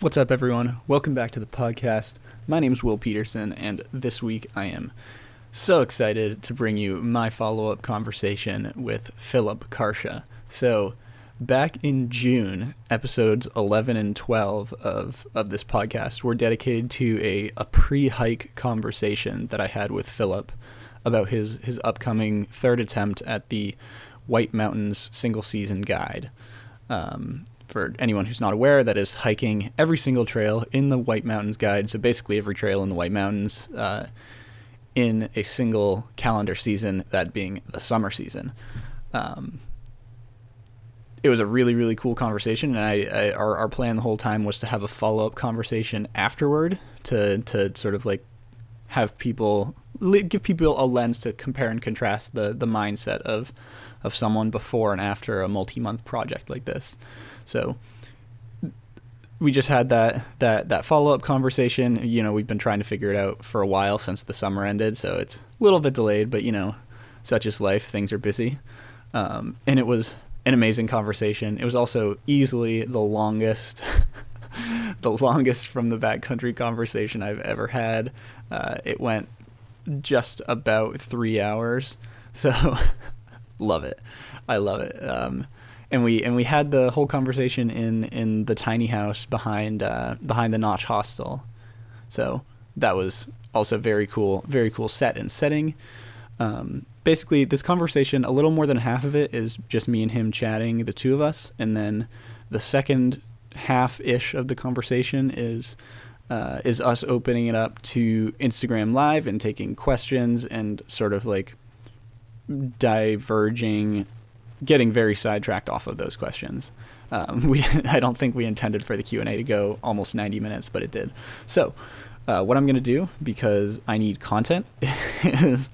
What's up, everyone? Welcome back to the podcast. My name is Will Peterson, and this week I am so excited to bring you my follow up conversation with Philip Carcia. So, back in June, episodes 11 and 12 of, of this podcast were dedicated to a, a pre hike conversation that I had with Philip about his, his upcoming third attempt at the White Mountains single season guide. Um, for anyone who's not aware, that is hiking every single trail in the White Mountains guide. So basically, every trail in the White Mountains uh, in a single calendar season, that being the summer season. Um, it was a really, really cool conversation, and I, I our, our plan the whole time was to have a follow up conversation afterward to to sort of like have people give people a lens to compare and contrast the the mindset of of someone before and after a multi month project like this. So we just had that that that follow up conversation. You know, we've been trying to figure it out for a while since the summer ended, so it's a little bit delayed. But you know, such is life; things are busy. Um, and it was an amazing conversation. It was also easily the longest, the longest from the backcountry conversation I've ever had. Uh, it went just about three hours, so love it. I love it. Um, and we and we had the whole conversation in in the tiny house behind uh, behind the Notch Hostel. So that was also very cool, very cool set and setting. Um, basically, this conversation, a little more than half of it is just me and him chatting, the two of us, and then the second half ish of the conversation is uh, is us opening it up to Instagram Live and taking questions and sort of like diverging getting very sidetracked off of those questions. Um, we I don't think we intended for the Q and A to go almost 90 minutes, but it did. So. Uh, what I'm going to do because I need content is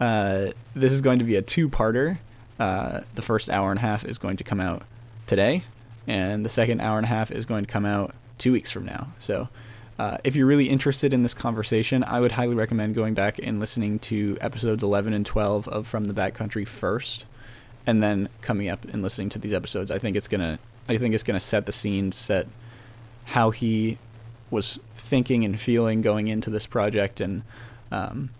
uh, this is going to be a two-parter. Uh, the first hour and a half is going to come out today, and the second hour and a half is going to come out two weeks from now. So, uh, if you're really interested in this conversation, I would highly recommend going back and listening to episodes 11 and 12 of From the Backcountry first and then coming up and listening to these episodes, I think it's gonna I think it's gonna set the scene, set how he was thinking and feeling going into this project, and um,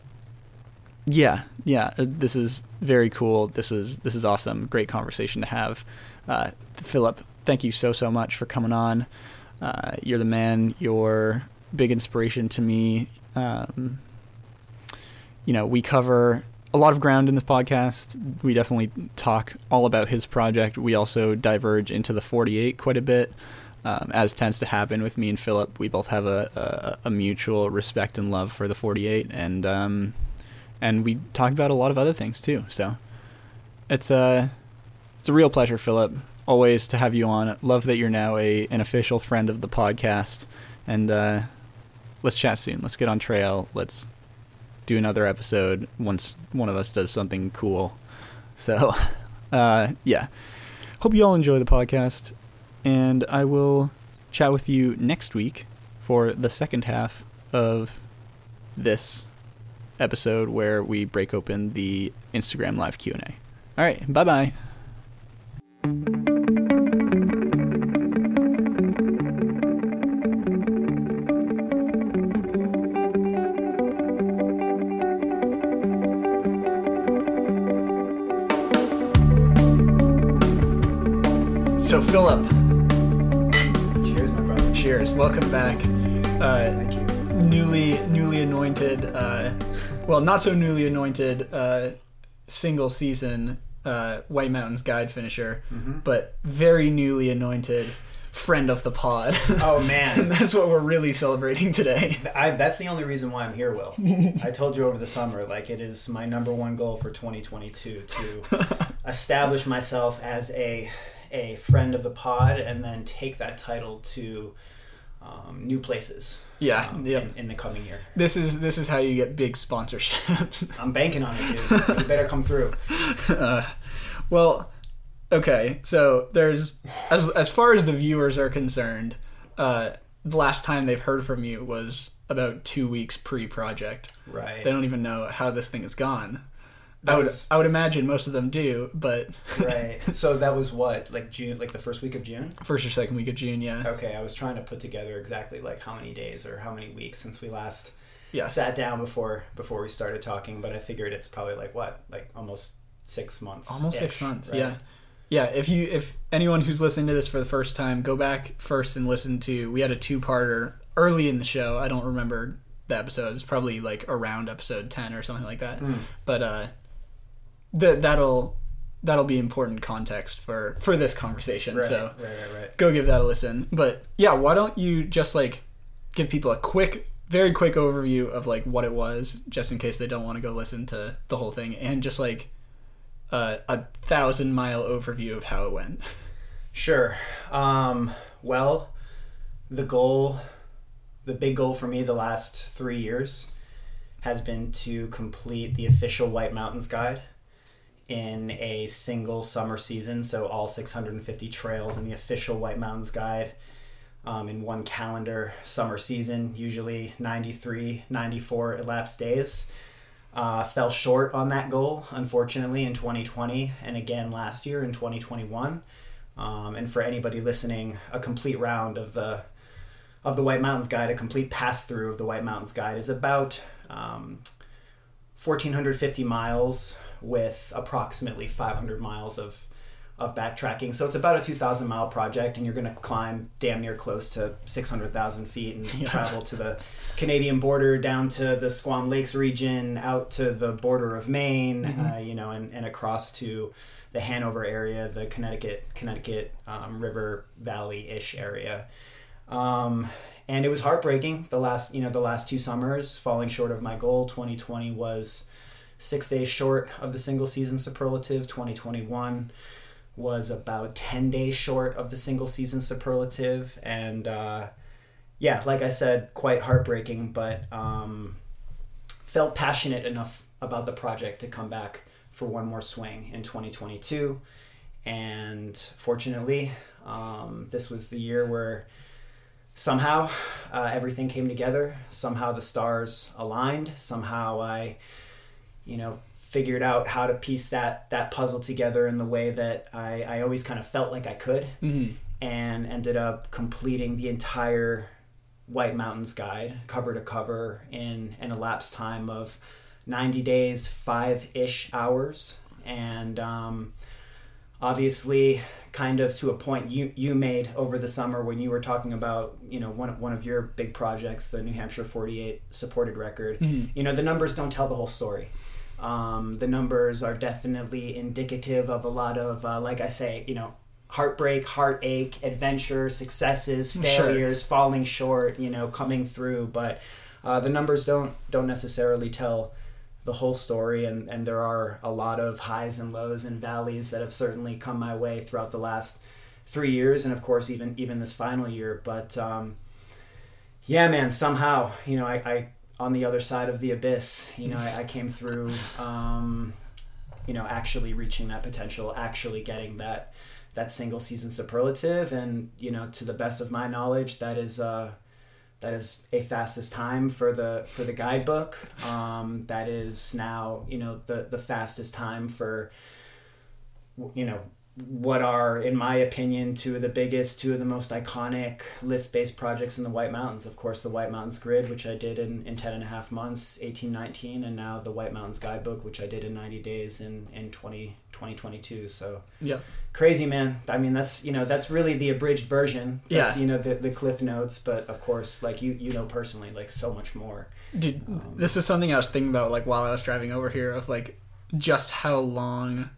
yeah, yeah, uh, this is very cool. This is this is awesome. Great conversation to have. Uh, Philip, thank you so so much for coming on. Uh, you're the man. You're big inspiration to me. Um, you know, we cover a lot of ground in this podcast. We definitely talk all about his project. We also diverge into the 48 quite a bit, um, as tends to happen with me and Philip. We both have a, a, a mutual respect and love for the 48, and um, and we talk about a lot of other things too. So it's a it's a real pleasure, Philip. Always to have you on. Love that you're now a an official friend of the podcast, and uh, let's chat soon. Let's get on trail. Let's do another episode once one of us does something cool. So, uh, yeah. Hope you all enjoy the podcast, and I will chat with you next week for the second half of this episode where we break open the Instagram live Q&A. All right, bye-bye. Philip, Cheers, my brother. cheers. Welcome back. Uh, Thank you. newly newly anointed uh, well not so newly anointed uh, single season uh, white mountains guide finisher Mm-hmm. but very newly anointed friend of the pod Oh and man, that's what we're really celebrating today I, that's the only reason why I'm here, Will. I told you over the summer, like it is my number one goal for 2022 to establish myself as a a friend of the pod, and then take that title to um, new places. yeah um, yep. in, in the coming year. this is this is how you get big sponsorships I'm banking on it, dude. you better come through. uh, well okay so there's as as far as the viewers are concerned uh, the last time they've heard from you was about two weeks pre-project Right. they don't even know how this thing has gone I would was- I would imagine most of them do, but right. So that was what, like June, like the first week of June. first or second week of June, yeah, Okay, I was trying to put together exactly like how many days or how many weeks since we last yes, sat down before before we started talking. But I figured it's probably like what, like almost six months. almost six months, yeah. Yeah, if you if anyone who's listening to this for the first time, go back first and listen to we had a two parter early in the show. I don't remember the episode. It's probably like around episode ten or something like that. Mm. But uh that that'll that'll be important context for for this conversation. Right, So right, right, right. go give that a listen. But yeah, why don't you just like give people a quick, very quick overview of like what it was, just in case they don't want to go listen to the whole thing, and just like uh, a thousand mile overview of how it went. Sure. Um, well, the goal, the big goal for me the last three years has been to complete the official White Mountains Guide in a single summer season. So, all 650 trails in the official White Mountains Guide um, in one calendar summer season, usually 93, 94 elapsed days. Uh, fell short on that goal, unfortunately, in 2020 and again last year in 2021. Um, and for anybody listening, a complete round of the of the White Mountains Guide, a complete pass through of the White Mountains Guide, is about um, 1,450 miles with approximately 500 miles of of backtracking. So it's about a 2,000 mile project, and you're going to climb damn near close to 600,000 feet and Yeah. travel to the Canadian border, down to the Squam Lakes region, out to the border of Maine, Mhm. uh, you know, and, and across to the Hanover area, the Connecticut Connecticut um, River Valley ish area. Um, and it was heartbreaking the last you know the last two summers falling short of my goal 2020 was six days short of the single season superlative 2021 was about 10 days short of the single season superlative. And uh, yeah like i said quite heartbreaking but um, felt passionate enough about the project to come back for one more swing in 2022 and fortunately um, this was the year where somehow uh, everything came together. Somehow the stars aligned. Somehow i you know figured out how to piece that that puzzle together in the way that i, I always kind of felt like i could Mm-hmm. and ended up completing the entire white mountains guide cover to cover in an elapsed time of 90 days 5-ish hours and um, obviously kind of to a point you you made over the summer when you were talking about you know one of, one of your big projects the New Hampshire 48 supported record Mhm. you know the numbers don't tell the whole story um, the numbers are definitely indicative of a lot of uh, like I say you know heartbreak heartache adventure successes Sure. failures falling short you know coming through. But uh, the numbers don't don't necessarily tell the whole story. And, and there are a lot of highs and lows and valleys that have certainly come my way throughout the last three years and of course even even this final year. But um, yeah man somehow you know I, I on the other side of the abyss. You know I, I came through um, you know actually reaching that potential actually getting that that single season superlative. And you know to the best of my knowledge that is uh that is a fastest time for the for the guidebook. Um, that is now you know the the fastest time for you know what are in my opinion two of the biggest two of the most iconic list-based projects in the white mountains. Of course the white mountains grid which i did in, in 10 and a half months 18 19 and now the white mountains guidebook which i did in 90 days in in 20 2022 so Yeah. crazy man. I mean that's you know that's really the abridged version. That's Yeah. you know the, the cliff notes but of course like you you know personally like so much more. Dude, Um, this is something I was thinking about like while I was driving over here of like just how long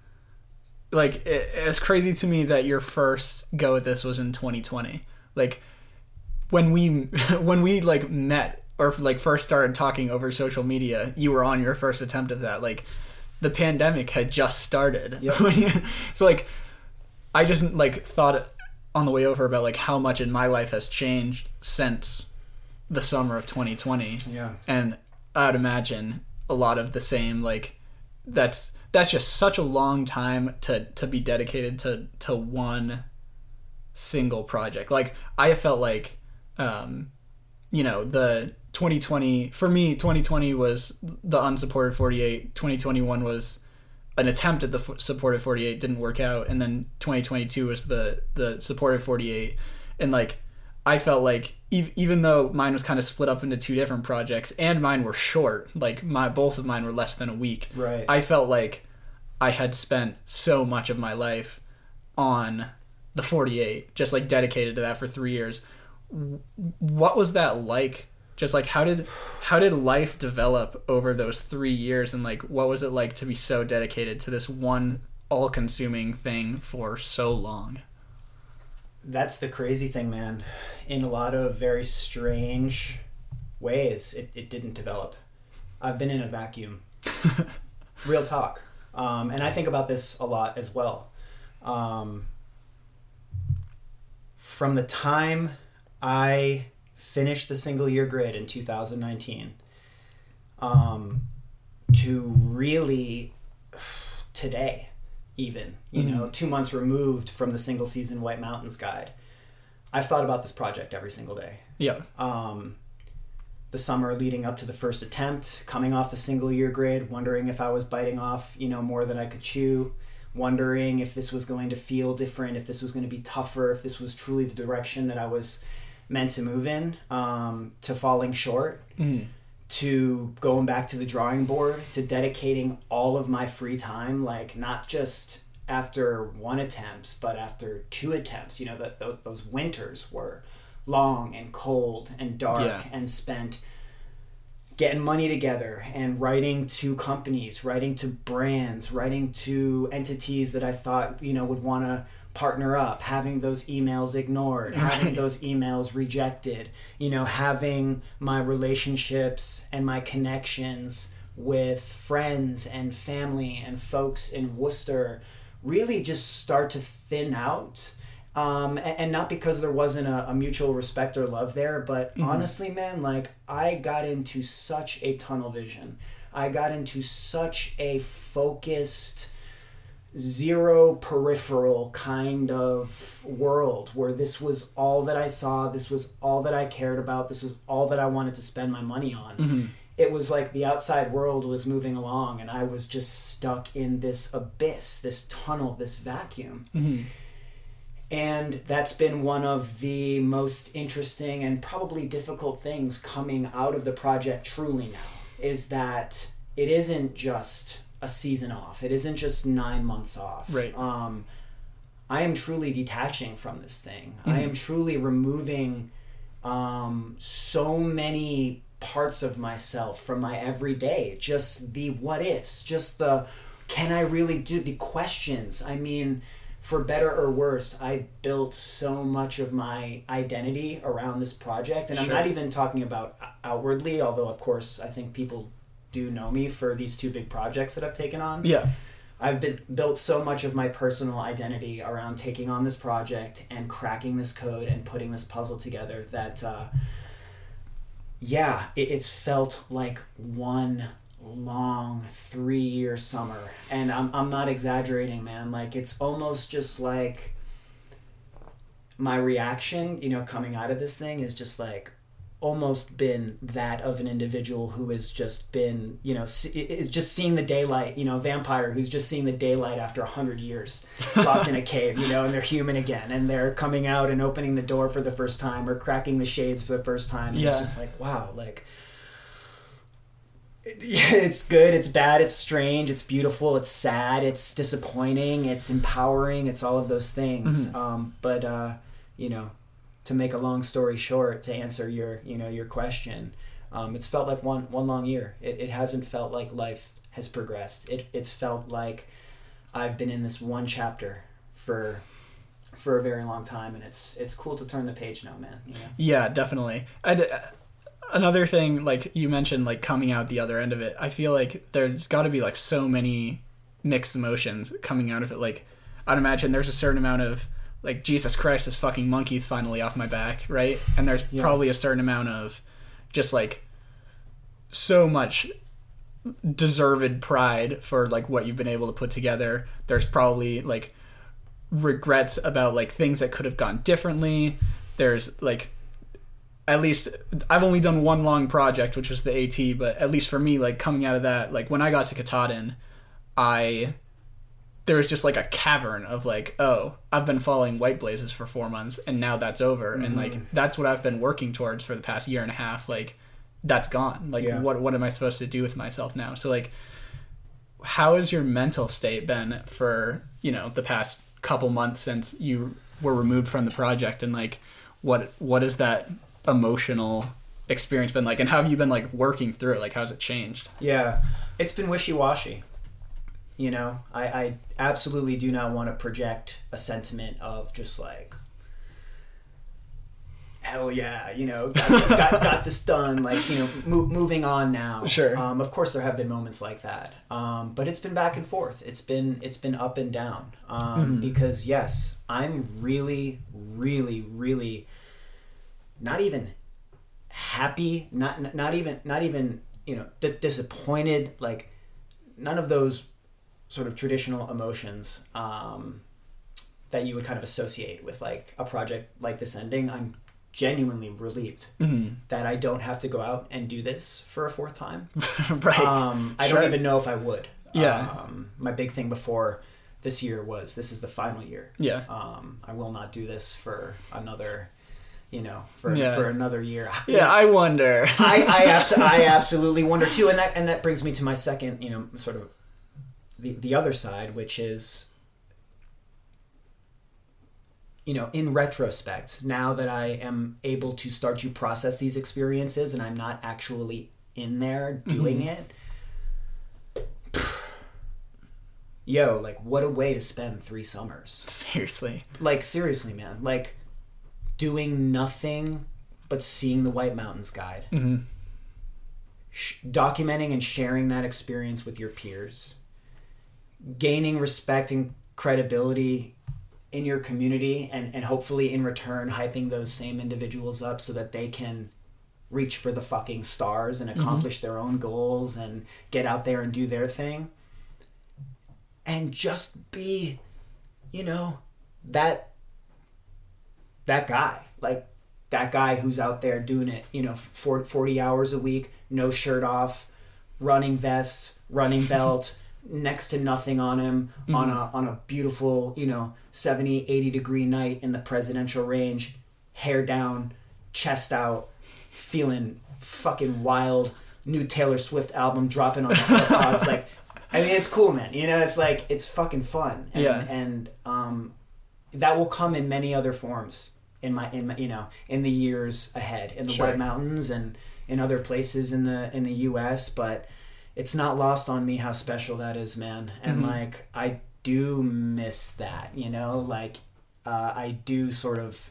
like it, it's crazy to me that your first go at this was in 2020. Like when we when we like met or like first started talking over social media, you were on your first attempt of that. Like the pandemic had just started. Yep. So like I just like thought on the way over about like how much in my life has changed since the summer of 2020 yeah and i'd imagine a lot of the same like that's that's just such a long time to to be dedicated to to one single project like i felt like um you know the 2020 for me 2020 was the unsupported 48 2021 was an attempt at the f- supported 48 didn't work out and then 2022 was the the supported 48 and like I felt like ev- even though mine was kind of split up into two different projects and mine were short, like my both of mine were less than a week. Right. I felt like I had spent so much of my life on the 48, just like dedicated to that for 3 years. What was that like? Just like how did how did life develop over those 3 years and like what was it like to be so dedicated to this one all-consuming thing for so long? That's the crazy thing, man. In a lot of very strange ways, it, it didn't develop. I've been in a vacuum. Real talk. Um, and I think about this a lot as well. Um, from the time I finished the single year grid in 2019 um, to really today, even, you know, two months removed from the single season White Mountains guide, I've thought about this project every single day. Yeah. Um, the summer leading up to the first attempt, coming off the single year grid, wondering if I was biting off, you know, more than I could chew, wondering if this was going to feel different, if this was going to be tougher, if this was truly the direction that I was meant to move in, um, to falling short, Mhm. to going back to the drawing board, to dedicating all of my free time, like not just after one attempt, but after two attempts. You know, that th- those winters were long and cold and dark Yeah. and spent getting money together and writing to companies, writing to brands, writing to entities that I thought, you know, would want to partner up, having those emails ignored, having those emails rejected, you know, having my relationships and my connections with friends and family and folks in Worcester really just start to thin out. Um, and, and not because there wasn't a, a mutual respect or love there, but mm-hmm. honestly, man, like I got into such a tunnel vision. I got into such a focused, zero peripheral kind of world where this was all that I saw, this was all that I cared about, this was all that I wanted to spend my money on. Mm-hmm. It was like the outside world was moving along and I was just stuck in this abyss, this tunnel, this vacuum. Mm-hmm. And that's been one of the most interesting and probably difficult things coming out of the project truly now is that it isn't just a season off. It isn't just nine months off. Right. Um, I am truly detaching from this thing. I am truly removing um, so many parts of myself from my everyday. Just the what ifs, just the can I really do the questions. I mean, for better or worse, I built so much of my identity around this project. And I'm not even talking about outwardly, although, of course, I think people do know me for these two big projects that I've taken on. Yeah. I've been, built so much of my personal identity around taking on this project and cracking this code and putting this puzzle together that, uh, yeah, it, it's felt like one long three year summer. And I'm, I'm not exaggerating, man. Like, it's almost just like my reaction, you know, coming out of this thing is just like, almost been that of an individual who has just been, you know, is just seeing the daylight, you know, a vampire who's just seeing the daylight after a hundred years locked in a cave, you know, and they're human again, and they're coming out and opening the door for the first time or cracking the shades for the first time. And It's just like, wow, like. It- It's good, it's bad, it's strange, it's beautiful, it's sad, it's disappointing, it's empowering, it's all of those things. Um, but uh, you know, to make a long story short, to answer your you know your question, um, it's felt like one one long year. It, it hasn't felt like life has progressed. It it's felt like I've been in this one chapter for for a very long time, and it's it's cool to turn the page now, man. You know? Yeah, definitely. I another thing, like you mentioned, like coming out the other end of it. I feel like there's got to be like so many mixed emotions coming out of it. Like I'd imagine there's a certain amount of like Jesus Christ, this fucking monkey's finally off my back, right? And there's Yeah. probably a certain amount of just like so much deserved pride for like what you've been able to put together. There's probably like regrets about like things that could have gone differently. There's like at least I've only done one long project, which was the AT, but at least for me, like coming out of that, like when I got to Katahdin, I there was just like a cavern of like, oh, I've been following White Blazes for four months, and now that's over, and like Mm-hmm. that's what I've been working towards for the past year and a half. Like, that's gone. Like, Yeah. what what am I supposed to do with myself now? So like, how has your mental state been for you know the past couple months since you were removed from the project, and like, what what has that emotional experience been like, and how have you been like working through it? Like, how's it changed? Yeah, it's been wishy washy. You know, I, I absolutely do not want to project a sentiment of just like, hell yeah, you know, got, got, got this done, like, you know, mo- moving on now. Sure. Um, of course, there have been moments like that, um, but it's been back and forth. It's been it's been up and down um, because yes, I'm really, really, really not even happy not not even not even you know d- disappointed like none of those sort of traditional emotions um, that you would kind of associate with like a project like this ending i'm genuinely relieved Mm-hmm. that i don't have to go out and do this for a fourth time right. um, i Sure. don't even know if i would Yeah. um, my big thing before this year was this is the final year yeah. um, i will not do this for another you know for, Yeah. for another year Yeah, I wonder. I I, I absolutely wonder too, and that and that brings me to my second, you know, sort of the the other side, which is, you know, in retrospect, now that I am able to start to process these experiences, and I'm not actually in there mm-hmm. doing it. Yo, like what a way to spend three summers Seriously. like seriously man like doing nothing but seeing the white mountains guide. Mm-hmm. sh- documenting and sharing that experience with your peers. Gaining respect and credibility in your community and, and hopefully in return hyping those same individuals up so that they can reach for the fucking stars and accomplish their own goals and get out there and do their thing. And just be you know that that guy like that guy who's out there doing it you know 40 hours a week no shirt off running vest running belt next to nothing on him on a on a beautiful you know 70 80 degree night in the presidential range hair down chest out feeling fucking wild new taylor swift album dropping on the AirPods like i mean it's cool man you know it's like it's fucking fun and, Yeah. and um that will come in many other forms in my in my, you know in the years ahead in the Sure. White Mountains and in other places in the in the U.S. But it's not lost on me how special that is, man. And Mhm. like I do miss that, you know, like uh, I do sort of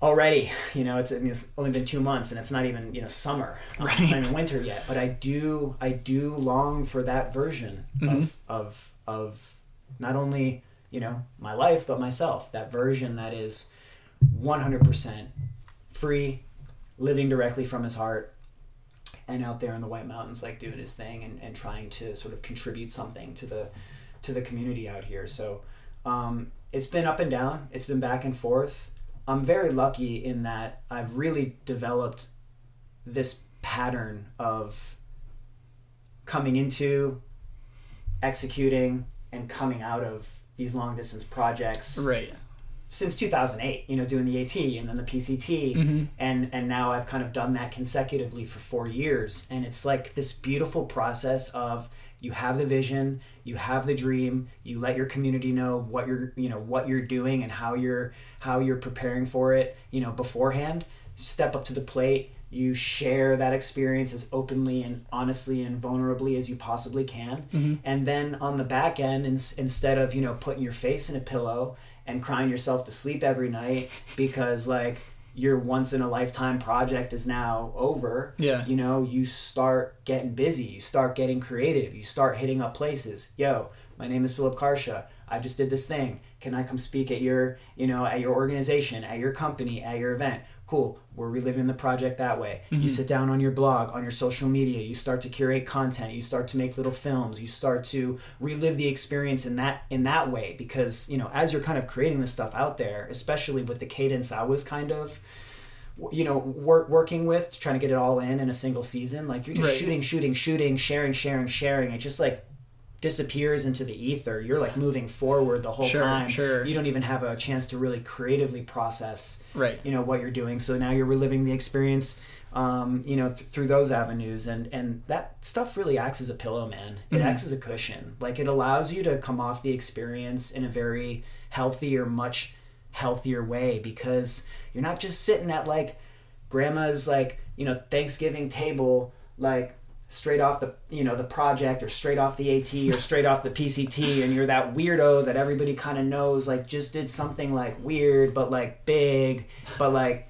already you know it's, I mean, it's only been two months and it's not even you know summer um, it's not even winter yet but i do i do long for that version Mhm. of of of not only you know my life but myself that version that is 100% free living directly from his heart and out there in the white mountains like doing his thing and, and trying to sort of contribute something to the to the community out here. So um, it's been up and down. It's been back and forth. I'm very lucky in that i've really developed this pattern of coming into executing and coming out of these long distance projects. Right. Since 2008 you know doing the at and then the pct Mm-hmm. and and now I've kind of done that consecutively for 4 years. And it's like this beautiful process of you have the vision you have the dream you let your community know what you're you know what you're doing and how you're how you're preparing for it you know beforehand. Step up to the plate. You share that experience as openly and honestly and vulnerably as you possibly can. Mm-hmm. and then on the back end ins- instead of you know putting your face in a pillow and crying yourself to sleep every night because like your once in a lifetime project is now over Yeah. you know you start getting busy you start getting creative you start hitting up places. Yo my name is philip Carcia. I just did this thing. Can i come speak at your you know at your organization at your company at your event cool we're reliving the project that way. You mm-hmm. sit down on your blog on your social media you start to curate content you start to make little films you start to relive the experience in that in that way. Because you know as you're kind of creating this stuff out there especially with the cadence i was kind of you know work, working with trying to get it all in in a single season like you're just Right. shooting shooting shooting sharing sharing sharing. It just like disappears into the ether. You're like moving forward the whole Sure, time. sure. You don't even have a chance to really creatively process Right. you know what you're doing so now you're reliving the experience um, you know th- through those avenues and and that stuff really acts as a pillow man it Mhm. acts as a cushion like it allows you to come off the experience in a very healthy or much healthier way because you're not just sitting at like grandma's like you know thanksgiving table like straight off the you know the project or straight off the AT or straight off the PCT and you're that weirdo that everybody kind of knows like just did something like weird but like big but like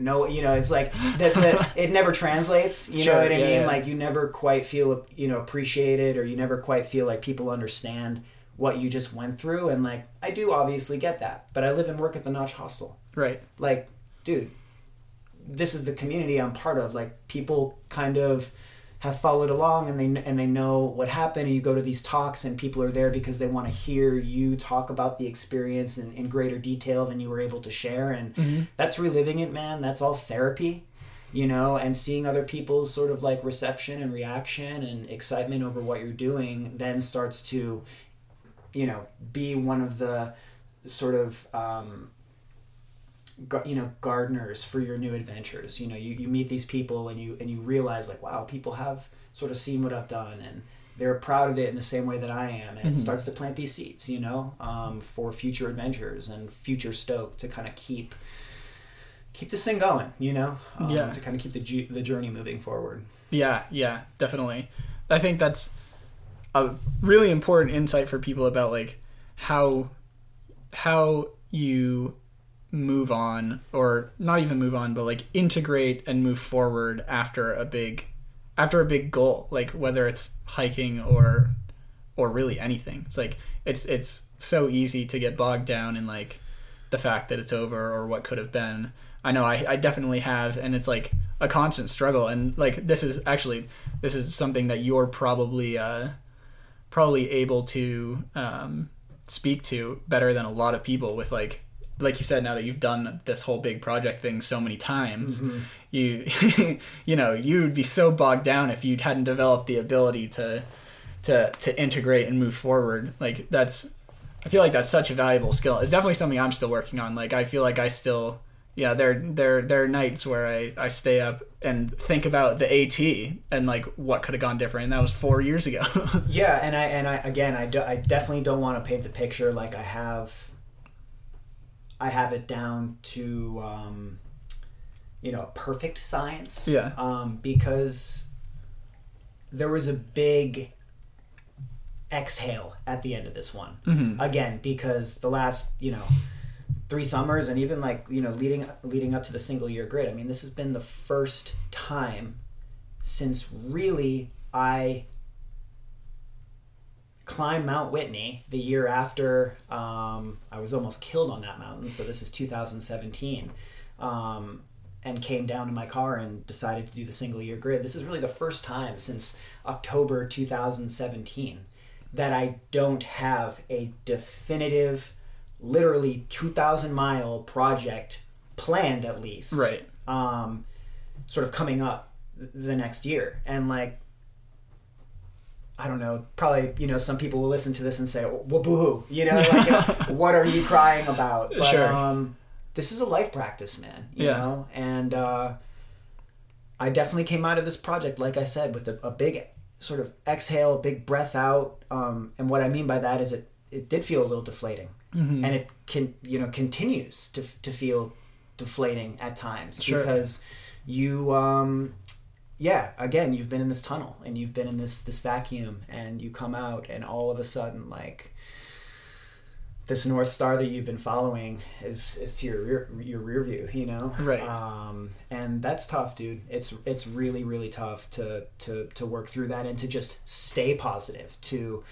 no you know it's like that it never translates you Sure, know what I yeah, mean yeah. like you never quite feel you know appreciated or you never quite feel like people understand what you just went through and like I do obviously get that but I live and work at the Notch Hostel Right. like dude this is the community i'm part of like people kind of have followed along and they and they know what happened and you go to these talks and people are there because they want to hear you talk about the experience in, in greater detail than you were able to share and Mhm. that's reliving it man that's all therapy you know and seeing other people's sort of like reception and reaction and excitement over what you're doing then starts to you know be one of the sort of um, you know gardeners for your new adventures you know you, you meet these people and you and you realize like wow people have sort of seen what i've done and they're proud of it in the same way that i am and Mhm. it starts to plant these seeds you know um, for future adventures and future stoke to kind of keep keep this thing going you know um, Yeah. to kind of keep the ju- the journey moving forward Yeah, yeah, definitely. I think that's a really important insight for people about like how how you move on or not even move on but like integrate and move forward after a big after a big goal like whether it's hiking or or really anything. It's like it's it's so easy to get bogged down in like the fact that it's over or what could have been. I know i, I definitely have and it's like a constant struggle and like this is actually this is something that you're probably uh probably able to um speak to better than a lot of people with like like you said now that you've done this whole big project thing so many times mm-hmm. you you know you would be so bogged down if you hadn't developed the ability to to to integrate and move forward. Like that's i feel like that's such a valuable skill. It's definitely something i'm still working on. Like i feel like i still yeah there there there are nights where i i stay up and think about the at and like what could have gone different and that was four years ago. Yeah, and I and I again I, do, I definitely don't want to paint the picture like I have I have it down to um, you know perfect science. Yeah. Um, because there was a big exhale at the end of this one. Mhm. Again, because the last you know three summers and even like you know leading leading up to the single year grid. I mean, this has been the first time since really I climbed Mount Whitney the year after um, I was almost killed on that mountain. So this is 2017. Um, and came down to my car and decided to do the single year grid. This is really the first time since October 2017 that I don't have a definitive, literally 2,000 mile project planned at least. right Um, sort of coming up the next year. And like, I don't know, probably, you know, some people will listen to this and say, well, boo-hoo, you know, like, uh, what are you crying about? But, Sure. um, this is a life practice, man, you Yeah. know? And, uh, I definitely came out of this project, like I said, with a, a big sort of exhale, big breath out. Um, and what I mean by that is it, it did feel a little deflating Mhm. and it can, you know, continues to, to feel deflating at times Sure. because you, um, yeah, again, you've been in this tunnel and you've been in this, this vacuum and you come out and all of a sudden, like, this north star that you've been following is is to your rear your rear view, you know. Right. Um, and that's tough, dude. It's it's really really tough to to to work through that and to just stay positive. To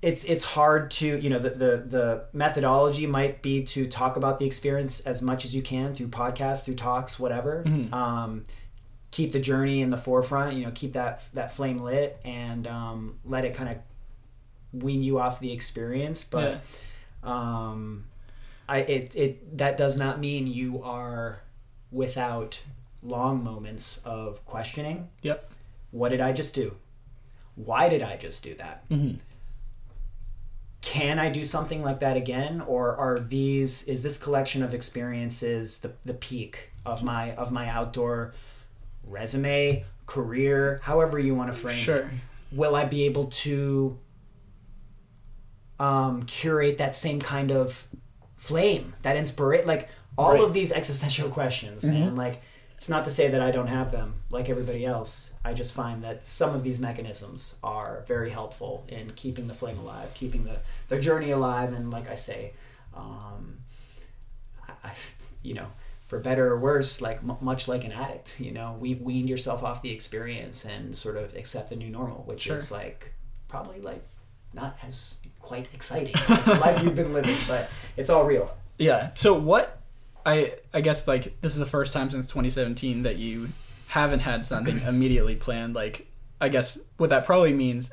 it's it's hard to you know the the the methodology might be to talk about the experience as much as you can through podcasts, through talks, whatever. Mhm. Um, keep the journey in the forefront. You know, keep that that flame lit and um, let it kind of wean you off the experience but um i it it that does not mean you are without long moments of questioning Yep. what did i just do why did I just do that? Mm-hmm. Can I do something like that again, or are these is this collection of experiences the the peak of my of my outdoor resume, career, however you want to frame it? Sure. will I be able to um, curate that same kind of flame, that inspiration? Like all Right. of these existential questions, man. Like it's not to say that I don't have them, like everybody else. I just find that some of these mechanisms are very helpful in keeping the flame alive, keeping the the journey alive, and like I say, um, I, I, you know. For better or worse, like m- much like an addict, you know, we weaned yourself off the experience and sort of accept the new normal, which Sure. is like probably like not as quite exciting as the life you've been living, but it's all real. Yeah. So what I I guess like this is the first time since 2017 that you haven't had something immediately planned. Like I guess what that probably means.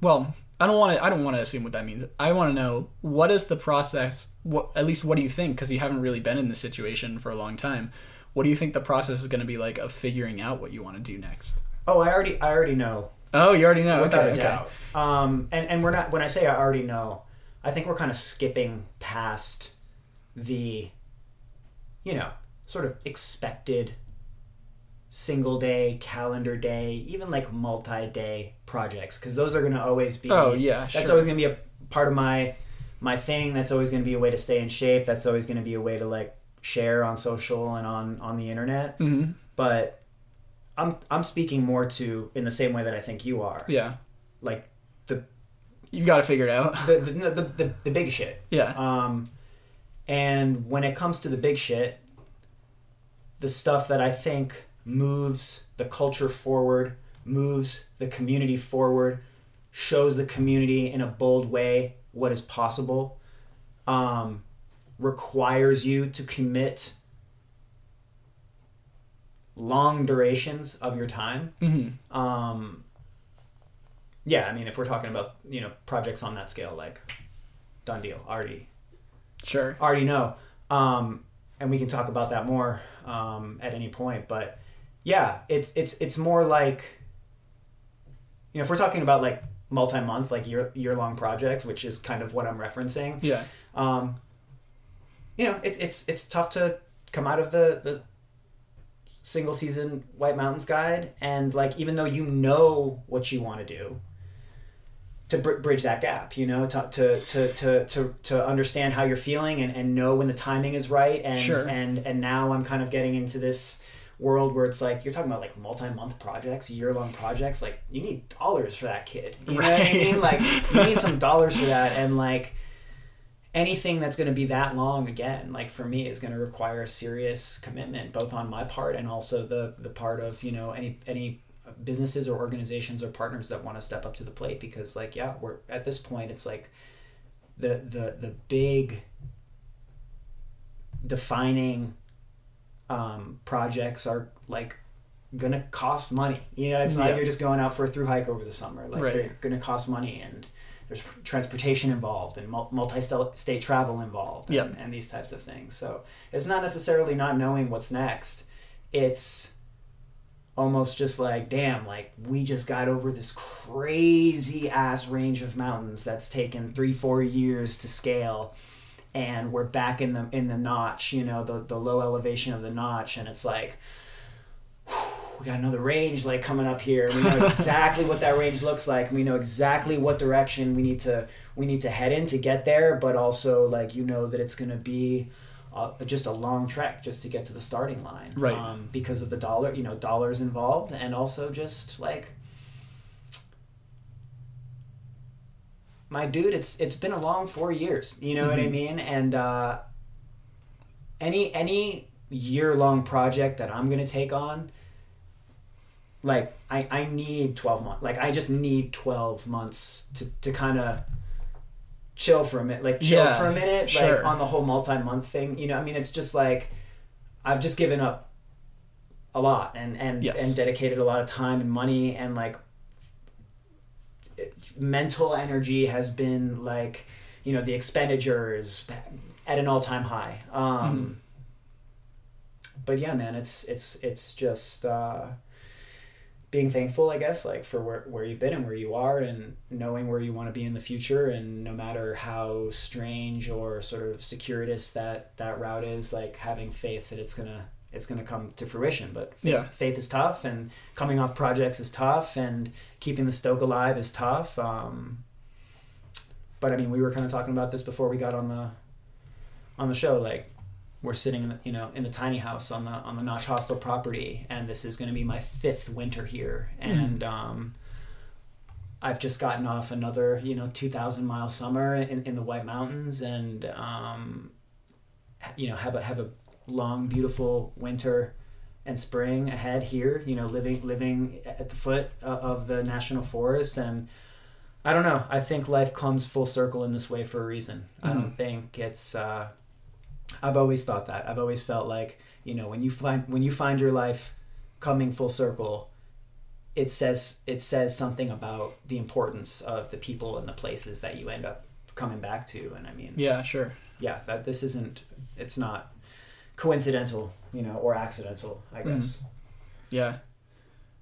Well, I don't want to. I don't want to assume what that means. I want to know what is the process. What at least what do you think? Because you haven't really been in this situation for a long time. What do you think the process is going to be like of figuring out what you want to do next? Oh, I already I already know Oh, you already know. without okay, a okay. doubt. Um, and and we're not when I say I already know, I think we're kind of skipping past the, you know, sort of expected single day, calendar day, even like multi day projects because those are going to always be. Oh yeah, that's sure. always going to be a part of my my thing. That's always going to be a way to stay in shape. That's always going to be a way to like share on social and on on the internet. Mhm. But I'm I'm speaking more to in the same way that I think you are Yeah, like the you've got to figure it out. the the, the, the, the big shit. Yeah. Um, and when it comes to the big shit, the stuff that I think moves the culture forward, moves the community forward, shows the community in a bold way what is possible, um, requires you to commit long durations of your time. hmm Um, yeah, I mean, if we're talking about you know projects on that scale, like done deal, already Sure. already know. Um, and we can talk about that more um, at any point. But yeah, it's it's it's more like you know if we're talking about like multi-month, like year year long projects, which is kind of what I'm referencing. Yeah. Um, you know, it's it's it's tough to come out of the the single season White Mountains guide, and like even though you know what you want to do, to br- bridge that gap, you know, to to, to to to to understand how you're feeling and and know when the timing is right, and Sure. and and now I'm kind of getting into this world where it's like you're talking about like multi-month projects year-long projects like you need dollars for that kid you know what i Right. mean like you need some dollars for that and like anything that's going to be that long again like for me is going to require a serious commitment both on my part and also the the part of you know any any businesses or organizations or partners that want to step up to the plate because like yeah we're at this point it's like the the the big defining um, projects are like gonna cost money you know it's not Yeah. like you're just going out for a through hike over the summer like Right. they're gonna cost money and there's transportation involved and multi-state travel involved and, Yep. and these types of things so it's not necessarily not knowing what's next it's almost just like damn like we just got over this crazy ass range of mountains that's taken three four years to scale and we're back in the in the notch you know the, the low elevation of the notch. And it's like we got another range like coming up here. We know exactly what that range looks like. We know exactly what direction we need to we need to head in to get there. But also like you know that it's going to be uh, just a long trek just to get to the starting line Right. um, because of the dollar you know dollars involved. And also just like my dude it's it's been a long four years you know what i Mhm. mean and uh any any year long project that i'm gonna take on like i i need 12 months like i just need 12 months to to kind of chill for a minute like chill Yeah, for a minute sure. like on the whole multi-month thing you know i mean it's just like i've just given up a lot and and Yes. and dedicated a lot of time and money and like mental energy has been like you know the expenditure is at an all-time high um but yeah man it's it's it's just uh being thankful, I guess, like for where, where you've been and where you are and knowing where you want to be in the future. And no matter how strange or sort of circuitous that, that route is, like having faith that it's going to, it's going to come to fruition. But faith, Yeah. faith is tough and coming off projects is tough and keeping the stoke alive is tough. Um, but I mean, we were kind of talking about this before we got on the, on the show, like we're sitting, in the, you know, in the tiny house on the on the Notch Hostel property, and this is going to be my fifth winter here, and um, I've just gotten off another, you know, two thousand mile summer in, in the White Mountains, and um, you know, have a have a long, beautiful winter and spring ahead here. You know, living living at the foot of the national forest, and I don't know. I think life comes full circle in this way for a reason. I don't think it's. Uh, I've always thought that. I've always felt like you know when you find when you find your life coming full circle, it says it says something about the importance of the people and the places that you end up coming back to. And I mean, Yeah, sure. yeah, that this isn't. It's not coincidental, you know, or accidental. I mm-hmm. guess. Yeah.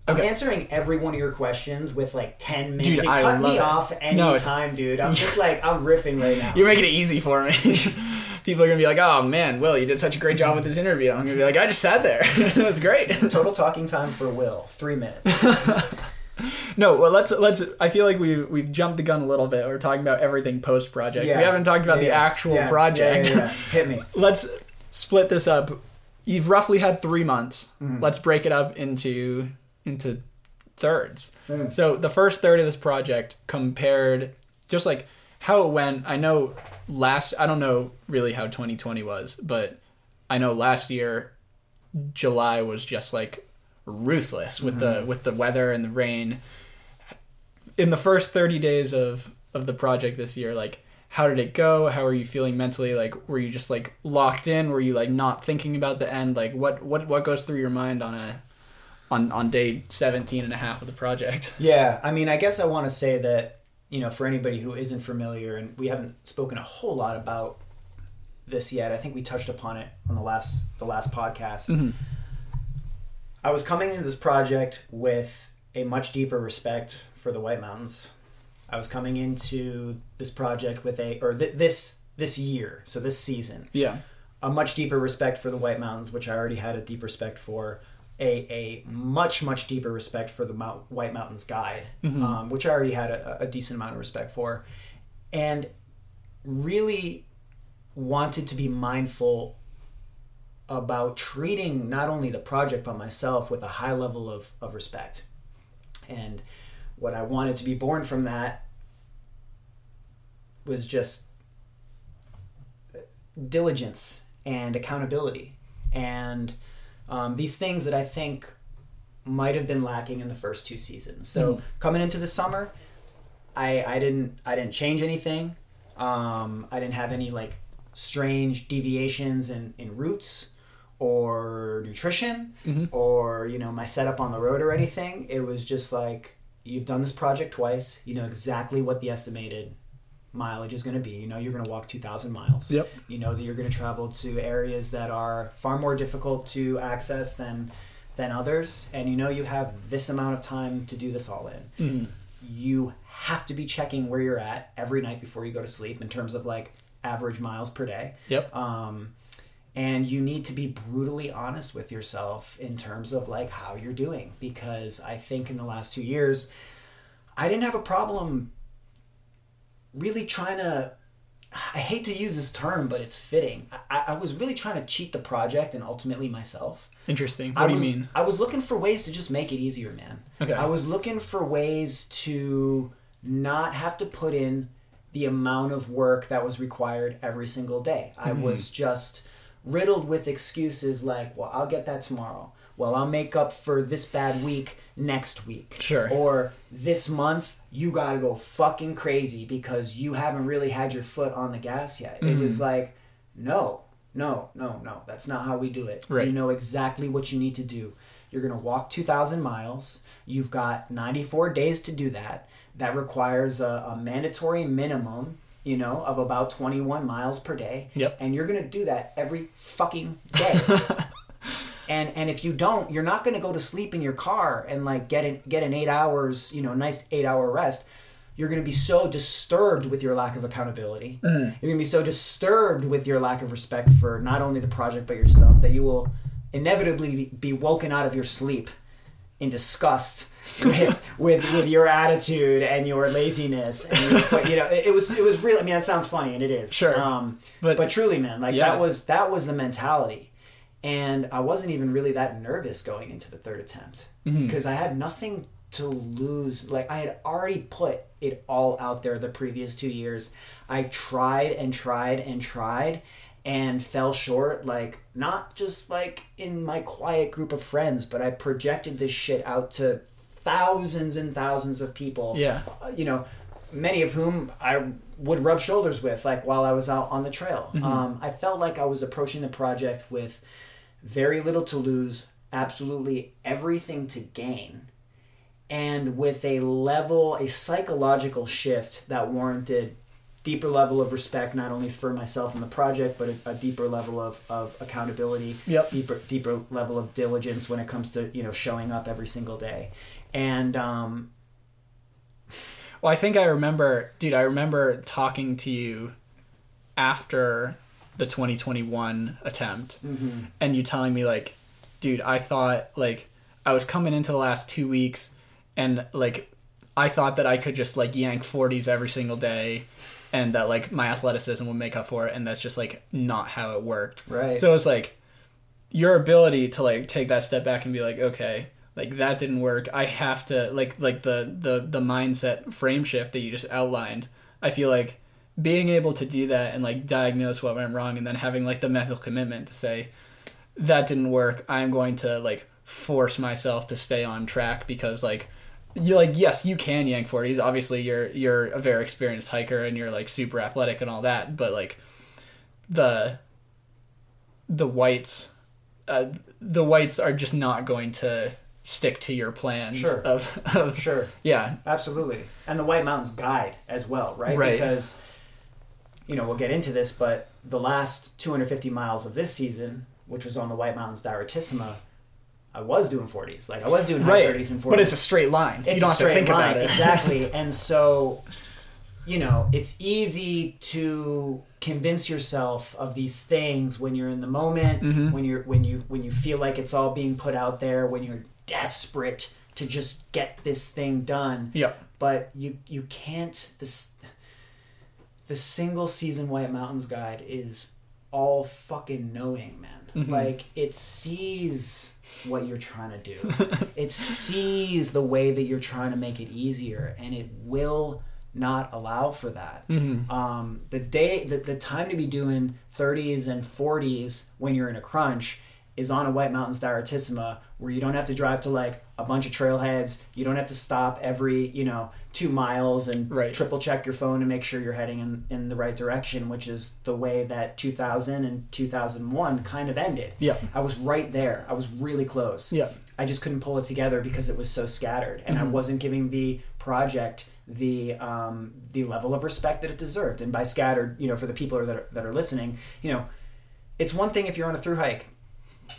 I'm Okay. answering every one of your questions with like ten minutes. Dude, I cut love me it. off any No, time, dude. I'm just like I'm riffing right now. You're making it easy for me. People are gonna be like, "Oh man, Will, you did such a great job with this interview." I'm gonna be like, "I just sat there. it was great." Total talking time for Will, three minutes. No, well, let's let's. I feel like we we've jumped the gun a little bit. We're talking about everything post project. Yeah. We haven't talked about Yeah, the actual Yeah, project. Yeah, yeah, yeah. Hit me. let's split this up. You've roughly had three months. Mm-hmm. Let's break it up into into thirds. Mm. So the first third of this project compared just like how it went. I know last. I don't know really how 2020 was, but I know last year July was just like ruthless with Mm-hmm. the with the weather and the rain. In the first 30 days of of the project this year, like how did it go? How are you feeling mentally? Like were you just like locked in? Were you like not thinking about the end? Like what what what goes through your mind on a on on day 17 and a half of the project? Yeah, I mean, I guess I want to say that you know, for anybody who isn't familiar, and we haven't spoken a whole lot about this yet. I think we touched upon it on the last the last podcast. Mhm. I was coming into this project with a much deeper respect for the White Mountains. I was coming into this project with a or th- this this year, so this season, Yeah. a much deeper respect for the White Mountains, which I already had a deep respect for. A, a much much deeper respect for the Mount, White Mountains Guide, um, which I already had a, a decent amount of respect for, and really wanted to be mindful about treating not only the project but myself with a high level of, of respect. And what I wanted to be born from that was just diligence and accountability and um, these things that I think might have been lacking in the first two seasons. So coming into the summer, I I didn't I didn't change anything. Um, I didn't have any like strange deviations in in routes or nutrition or you know my setup on the road or anything. It was just like you've done this project twice. You know exactly what the estimated mileage is going to be. You know you're going to walk 2,000 miles. Yep. You know that you're going to travel to areas that are far more difficult to access than than others, and you know you have this amount of time to do this all in. Mhm. You have to be checking where you're at every night before you go to sleep in terms of like average miles per day. Yep. Um, and you need to be brutally honest with yourself in terms of like how you're doing because I think in the last two years, I didn't have a problem really trying to. I hate to use this term, but it's fitting. I, I was really trying to cheat the project and ultimately myself. Interesting. I What do you mean? I was looking for ways to just make it easier, man. Okay. I was looking for ways to not have to put in the amount of work that was required every single day. I Mm-hmm. was just riddled with excuses like, well, I'll get that tomorrow. Well, I'll make up for this bad week next week. Sure. Or this month, you got to go fucking crazy because you haven't really had your foot on the gas yet. It Mm-hmm. was like, no, no, no, no. That's not how we do it. Right. You know exactly what you need to do. You're going to walk 2,000 miles. You've got 94 days to do that. That requires a, a mandatory minimum, you know, of about 21 miles per day. Yep. And you're going to do that every fucking day. and and if you don't, you're not going to go to sleep in your car and like get an get an eight hours, you know, nice eight hour rest. You're going to be so disturbed with your lack of accountability. Mm-hmm. You're going to be so disturbed with your lack of respect for not only the project but yourself that you will inevitably be woken out of your sleep in disgust with with, with your attitude and your laziness. And your, you know, it, it was it was really. I mean, that sounds funny, and it is. Sure. Um, But- but truly, man, like Yeah. that was that was the mentality, and I wasn't even really that nervous going into the third attempt Mm-hmm. because I had nothing to lose. Like I had already put it all out there the previous two years. I tried and tried and tried and fell short like not just like in my quiet group of friends but i projected this shit out to thousands and thousands of people Yeah. uh, you know many of whom i would rub shoulders with like while i was out on the trail um, i felt like i was approaching the project with very little to lose absolutely everything to gain and with a level a psychological shift that warranted deeper level of respect not only for myself and the project but a, a deeper level of, of accountability Yep. deeper deeper level of diligence when it comes to you know showing up every single day and um, Well, I think I remember, dude. I remember talking to you after the 2021 attempt, and you telling me like, dude, I thought like I was coming into the last two weeks, and like I thought that I could just like yank 40s every single day, and that like my athleticism would make up for it, and that's just like not how it worked. Right. So it's like your ability to like take that step back and be like, okay, like that didn't work. I have to like like the the the mindset frame shift that you just outlined. I feel like being able to do that and like diagnose what went wrong and then having like the mental commitment to say that didn't work. I'm going to like force myself to stay on track because like you like yes you can yank 40s obviously you're you're a very experienced hiker and you're like super athletic and all that but like the the whites uh, the whites are just not going to stick to your plans Sure. of, of sure yeah Absolutely. And the White Mountains guide as well, right? Right. Because, you know, we'll get into this, but the last 250 miles of this season, which was on the White Mountains Direttissima, I was doing 40s. Like, I was doing high right 30s and 40s. but it's a straight line you It's don't a have to straight think line, about it exactly. And so, you know, it's easy to convince yourself of these things when you're in the moment, Mm-hmm. when you're when you when you feel like it's all being put out there, when you're desperate to just get this thing done. yeah But you you can't this the single season White Mountains guide is all fucking knowing, man. Mm-hmm. Like it sees what you're trying to do. it sees the way that you're trying to make it easier and it will not allow for that. Mm-hmm. Um, the day the, the time to be doing 30s and 40s when you're in a crunch is on a White Mountains Direttissima where you don't have to drive to like a bunch of trailheads. You don't have to stop every, you know, two miles and Right. triple check your phone to make sure you're heading in, in the right direction, which is the way that 2000 and 2001 kind of ended. Yeah. I was right there. I was really close. yeah I just couldn't pull it together because it was so scattered, and I Mm-hmm. wasn't giving the project the um, the level of respect that it deserved. And by scattered, you know, for the people that are, that are listening, you know, it's one thing if you're on a through hike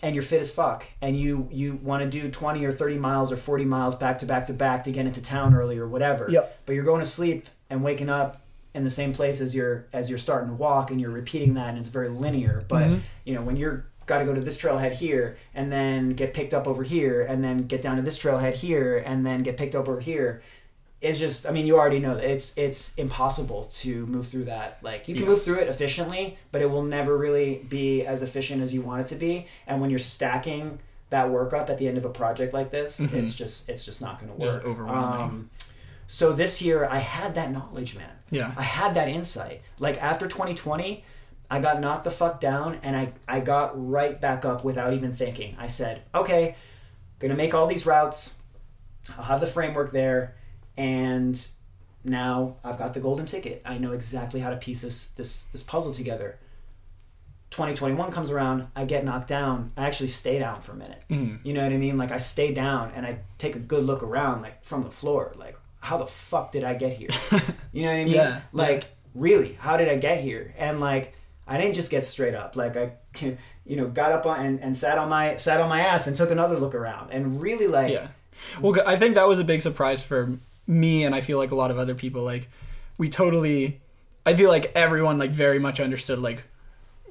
and you're fit as fuck and you you want to do 20 or 30 miles or 40 miles back to back to back to get into town early or whatever Yep. but you're going to sleep and waking up in the same place as you're as you're starting to walk and you're repeating that and it's very linear but Mhm. you know when you're got to go to this trailhead here and then get picked up over here and then get down to this trailhead here and then get picked up over here it's just i mean you already know that it's it's impossible to move through that like you can move through it efficiently but it will never really be as efficient as you want it to be and when you're stacking that work up at the end of a project like this it's just it's just not going to work overwhelming. um, so this year i had that knowledge man yeah I had that insight. Like after 2020, I got knocked the fuck down and I, I got right back up without even thinking. I said, okay, gonna make all these routes. I'll have the framework there. And now I've got the golden ticket. I know exactly how to piece this, this, this puzzle together. 2021 comes around, I get knocked down. I actually stay down for a minute. Mhm. You know what I mean? Like I stay down and I take a good look around, like from the floor. Like, how the fuck did I get here? You know what I mean? Yeah, Like, really, how did I get here? And like, I didn't just get straight up. Like, I you know, got up on and, and sat on my sat on my ass and took another look around and really like yeah. Well, I think that was a big surprise for me, and I feel like a lot of other people. Like, we totally, I feel like everyone like very much understood like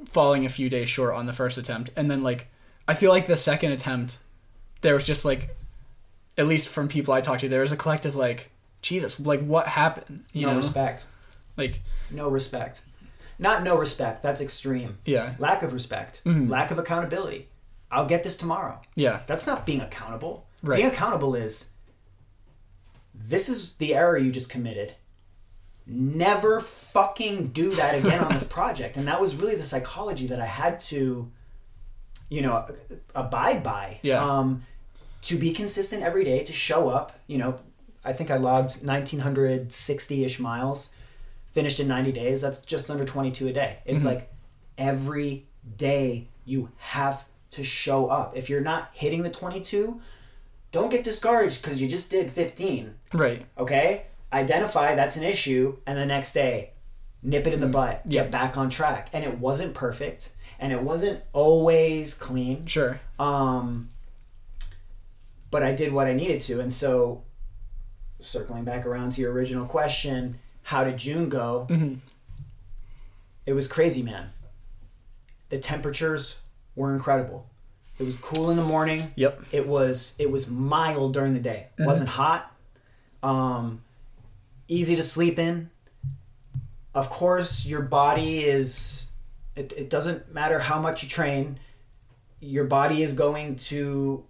falling a few days short on the first attempt, and then like I feel like the second attempt, there was just like, at least from people I talked to, there was a collective like, Jesus, like what happened? You no know, respect, like no respect, not no respect. That's extreme. yeah, Lack of respect, Mhm. lack of accountability. I'll get this tomorrow. yeah, That's not being accountable. Right. Being accountable is this is the error you just committed. Never fucking do that again on this project. And that was really the psychology that I had to, you know, abide by. Yeah. Um, to be consistent every day, to show up. You know, I think I logged 1,960 ish miles, finished in 90 days. That's just under 22 a day. It's Mhm. like every day you have to show up. If you're not hitting the 22, don't get discouraged because you just did 15. right, Okay? Identify that's an issue, and the next day, nip it in the butt, get back on track. And it wasn't perfect, and it wasn't always clean. sure, Um, but I did what I needed to. And so, circling back around to your original question, how did June go? hmm It was crazy, man. The temperatures were incredible. It was cool in the morning. yep, It was it was mild during the day. It wasn't hot. Um, easy to sleep in. Of course, your body is. It, it doesn't matter how much you train. Your body is going to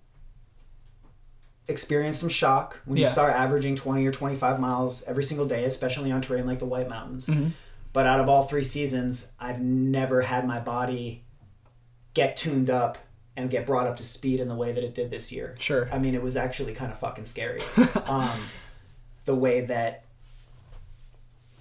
experience some shock when you start averaging 20 or 25 miles every single day, especially on terrain like the White Mountains. Mhm. But out of all three seasons, I've never had my body get tuned up and get brought up to speed in the way that it did this year. sure, I mean, it was actually kind of fucking scary. um, the way that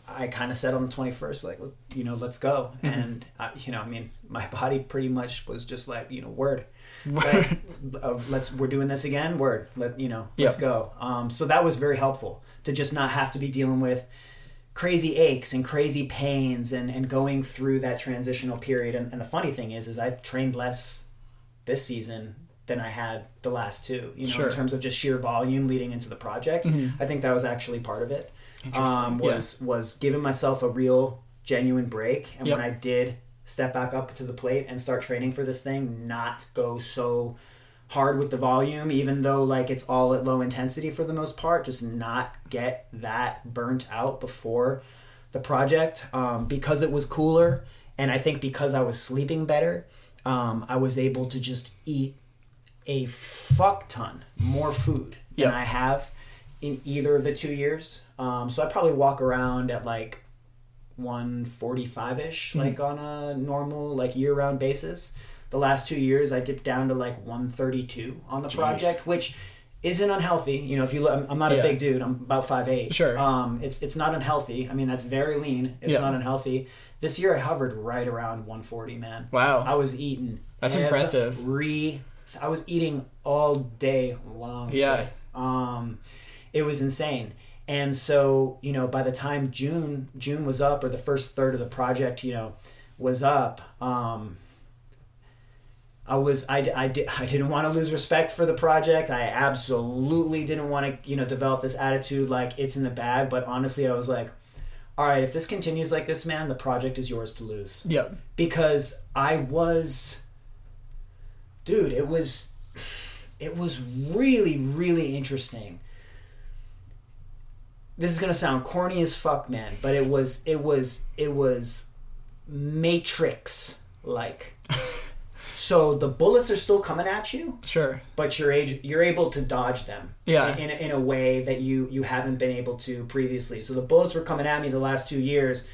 I kind of said on the 21st, like, you know, let's go. And, I, you know, I mean, my body pretty much was just like, you know, word. Like, uh, let's, we're doing this again, word. Let, you know, let's go. Um, so that was very helpful to just not have to be dealing with crazy aches and crazy pains and, and going through that transitional period. And, and the funny thing is, is I trained less this season than I had the last two, you know, Sure. in terms of just sheer volume leading into the project. Mhm. I think that was actually part of it. Um, Yeah. was was giving myself a real genuine break, and Yep. when I did step back up to the plate and start training for this thing, not go so hard with the volume, even though like it's all at low intensity for the most part, just not get that burnt out before the project um, because it was cooler, and I think because I was sleeping better, um, I was able to just eat a fuck ton more food than Yep. I have in either of the two years. Um, so I probably walk around at like 145 ish, Mhm. like on a normal, like year round basis. The last two years, I dipped down to like 132 on the Jeez. project, which isn't unhealthy. You know, if you look, I'm- not a Yeah. big dude. I'm about 5'8". Sure. Um, it's it's not unhealthy. I mean, that's very lean. It's Yeah. not unhealthy. This year, I hovered right around 140, man. wow, I was eating. That's impressive. Every, I was eating all day long. Yeah. Um, it was insane. And so, you know, by the time June June was up, or the first third of the project, you know, was up, um, I was I, I, did, I didn't want to lose respect for the project. I absolutely didn't want to you know develop this attitude like it's in the bag. But honestly, I was like, all right, if this continues like this, man, the project is yours to lose yep, because I was dude, it was it was really really interesting. This is going to sound corny as fuck, man, but it was it was it was matrix like. so the bullets are still coming at you, sure, but you're age, you're able to dodge them Yeah. in, in, a, in a way that you you haven't been able to previously. So the bullets were coming at me the last two years,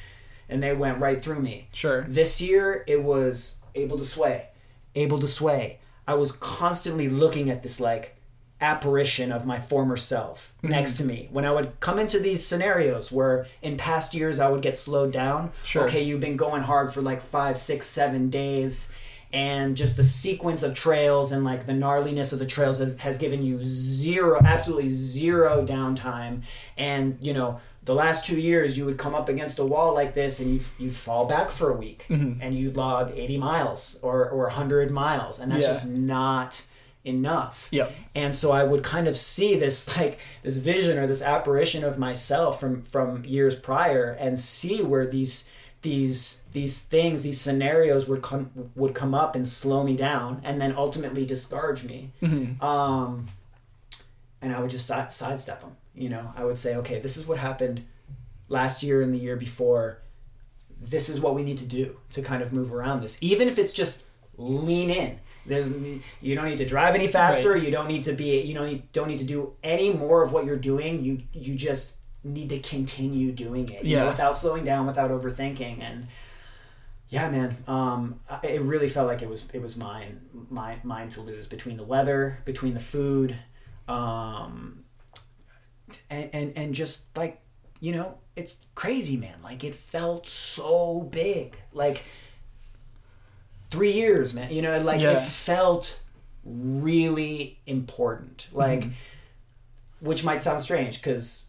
and they went right through me. sure, This year, it was able to sway, able to sway. I was constantly looking at this like apparition of my former self mm-hmm. next to me. When I would come into these scenarios where in past years I would get slowed down. Sure. Okay, you've been going hard for like five, six, seven days. And just the sequence of trails and like the gnarliness of the trails has, has given you zero, absolutely zero downtime. And, you know, the last two years you would come up against a wall like this and you'd, you'd fall back for a week Mm-hmm. and you'd log 80 miles or, or 100 miles and that's Yeah. just not enough Yep. and so i would kind of see this like this vision or this apparition of myself from from years prior and see where these these these things these scenarios would come would come up and slow me down and then ultimately discourage me. Um and i would just side, sidestep them you know? I would say okay this is what happened last year and the year before. This is what we need to do to kind of move around this. Even if it's just lean in. There's you don't need to drive any faster. Right. you don't need to be you don't need, don't need to do any more of what you're doing. You you just need to continue doing it you know, Yeah. without slowing down without overthinking. And yeah man. Um it really felt like it was it was mine mine mine to lose between the weather between the food um and and, and just like you know it's crazy man. Like it felt so big. Like three years man you know like Yeah. it felt really important. Like which might sound strange because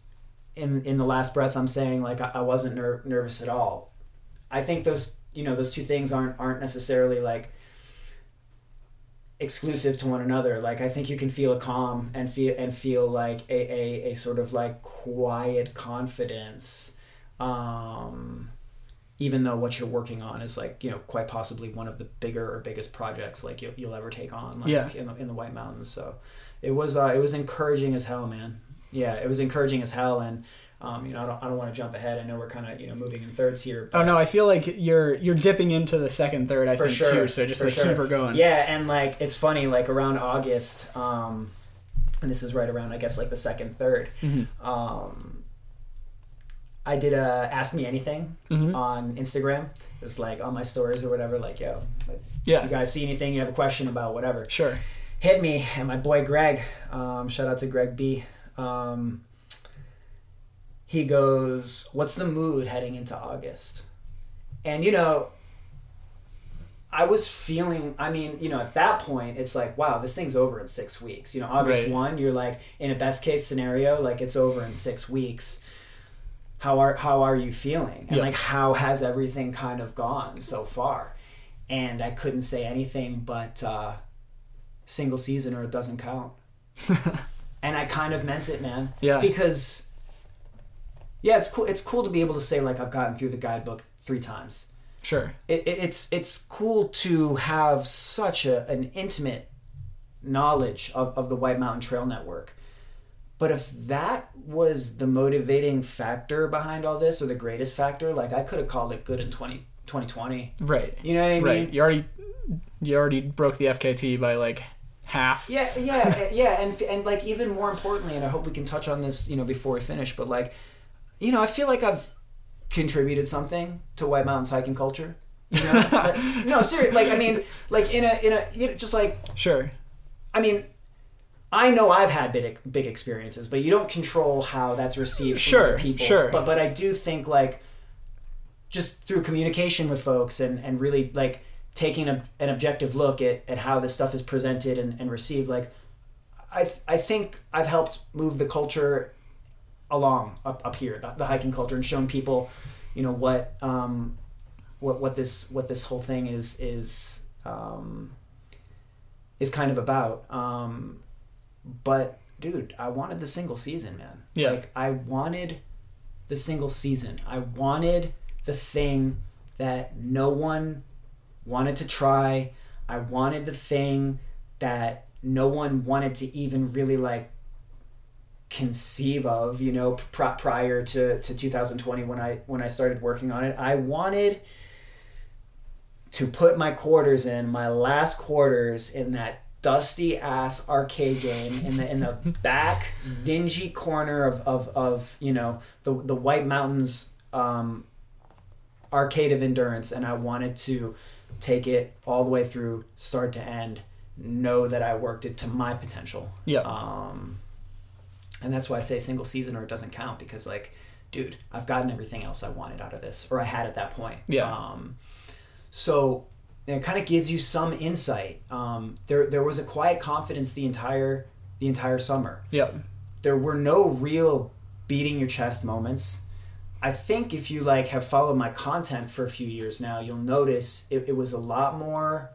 in in the last breath i'm saying like i, I wasn't ner- nervous at all. I think those you know those two things aren't aren't necessarily like exclusive to one another. Like i think you can feel a calm and feel and feel like a, a, a sort of like quiet confidence um even though what you're working on is like you know quite possibly one of the bigger or biggest projects like you'll, you'll ever take on like Yeah. in, the, in the white mountains. So it was uh, it was encouraging as hell man. Yeah it was encouraging as hell. And um, you know i don't, I don't want to jump ahead i know we're kind of you know moving in thirds here Oh no, I feel like you're you're dipping into the second third. I for think sure too. So just like sure. keep her going. yeah and like it's funny like around august um and this is right around i guess like the second third Mm-hmm. um i did a ask me anything Mhm. on instagram it's like on my stories or whatever like yo like, Yeah. you guys see anything you have a question about whatever Sure. hit me and my boy greg um, shout out to greg b um, he goes what's the mood heading into august? And you know i was feeling i mean you know at that point it's like wow this thing's over in six weeks. You know august Right. 1 you're like in a best case scenario like it's over in six weeks. How are how are you feeling? And Yeah. like how has everything kind of gone so far? And i couldn't say anything but uh single season or it doesn't count. And i kind of meant it man. Yeah. because yeah it's cool it's cool to be able to say like i've gotten through the guidebook three times Sure. it, it, it's it's cool to have such a, an intimate knowledge of, of the White Mountain Trail Network. But if that was the motivating factor behind all this, or the greatest factor, like I could have called it good in 20, 2020. Right. You know what I mean? Right. You already you already broke the FKT by like half. Yeah, yeah, yeah, and and like even more importantly, and I hope we can touch on this, you know, before we finish. But like, you know, I feel like I've contributed something to White Mountains hiking culture. You know? Like, no, seriously. Like, I mean, like in a in a you know, just like Sure. I mean, I know I've had big big experiences, but you don't control how that's received from Sure, people. sure. But but I do think like just through communication with folks and and really like taking a, an objective look at, at how this stuff is presented and, and received, like I th- I think I've helped move the culture along up, up here, the, the hiking culture, and shown people, you know, what um, what what this what this whole thing is is um, is kind of about. Um, but dude, I wanted the single season, man. Yeah. Like I wanted the single season. I wanted the thing that no one wanted to try. I wanted the thing that no one wanted to even really like conceive of, you know, pr- prior to, to 2020 when I when I started working on it. I wanted to put my quarters in, my last quarters in that dusty ass arcade game in the in the back dingy corner of, of, of you know the the White Mountains um, arcade of endurance and I wanted to take it all the way through start to end know that I worked it to my potential Yeah. um, and that's why I say single season or it doesn't count because like dude I've gotten everything else I wanted out of this or I had at that point Yeah. um, so it kind of gives you some insight um, there there was a quiet confidence the entire the entire summer Yeah. there were no real beating your chest moments I think if you like have followed my content for a few years now, you'll notice it, it was a lot more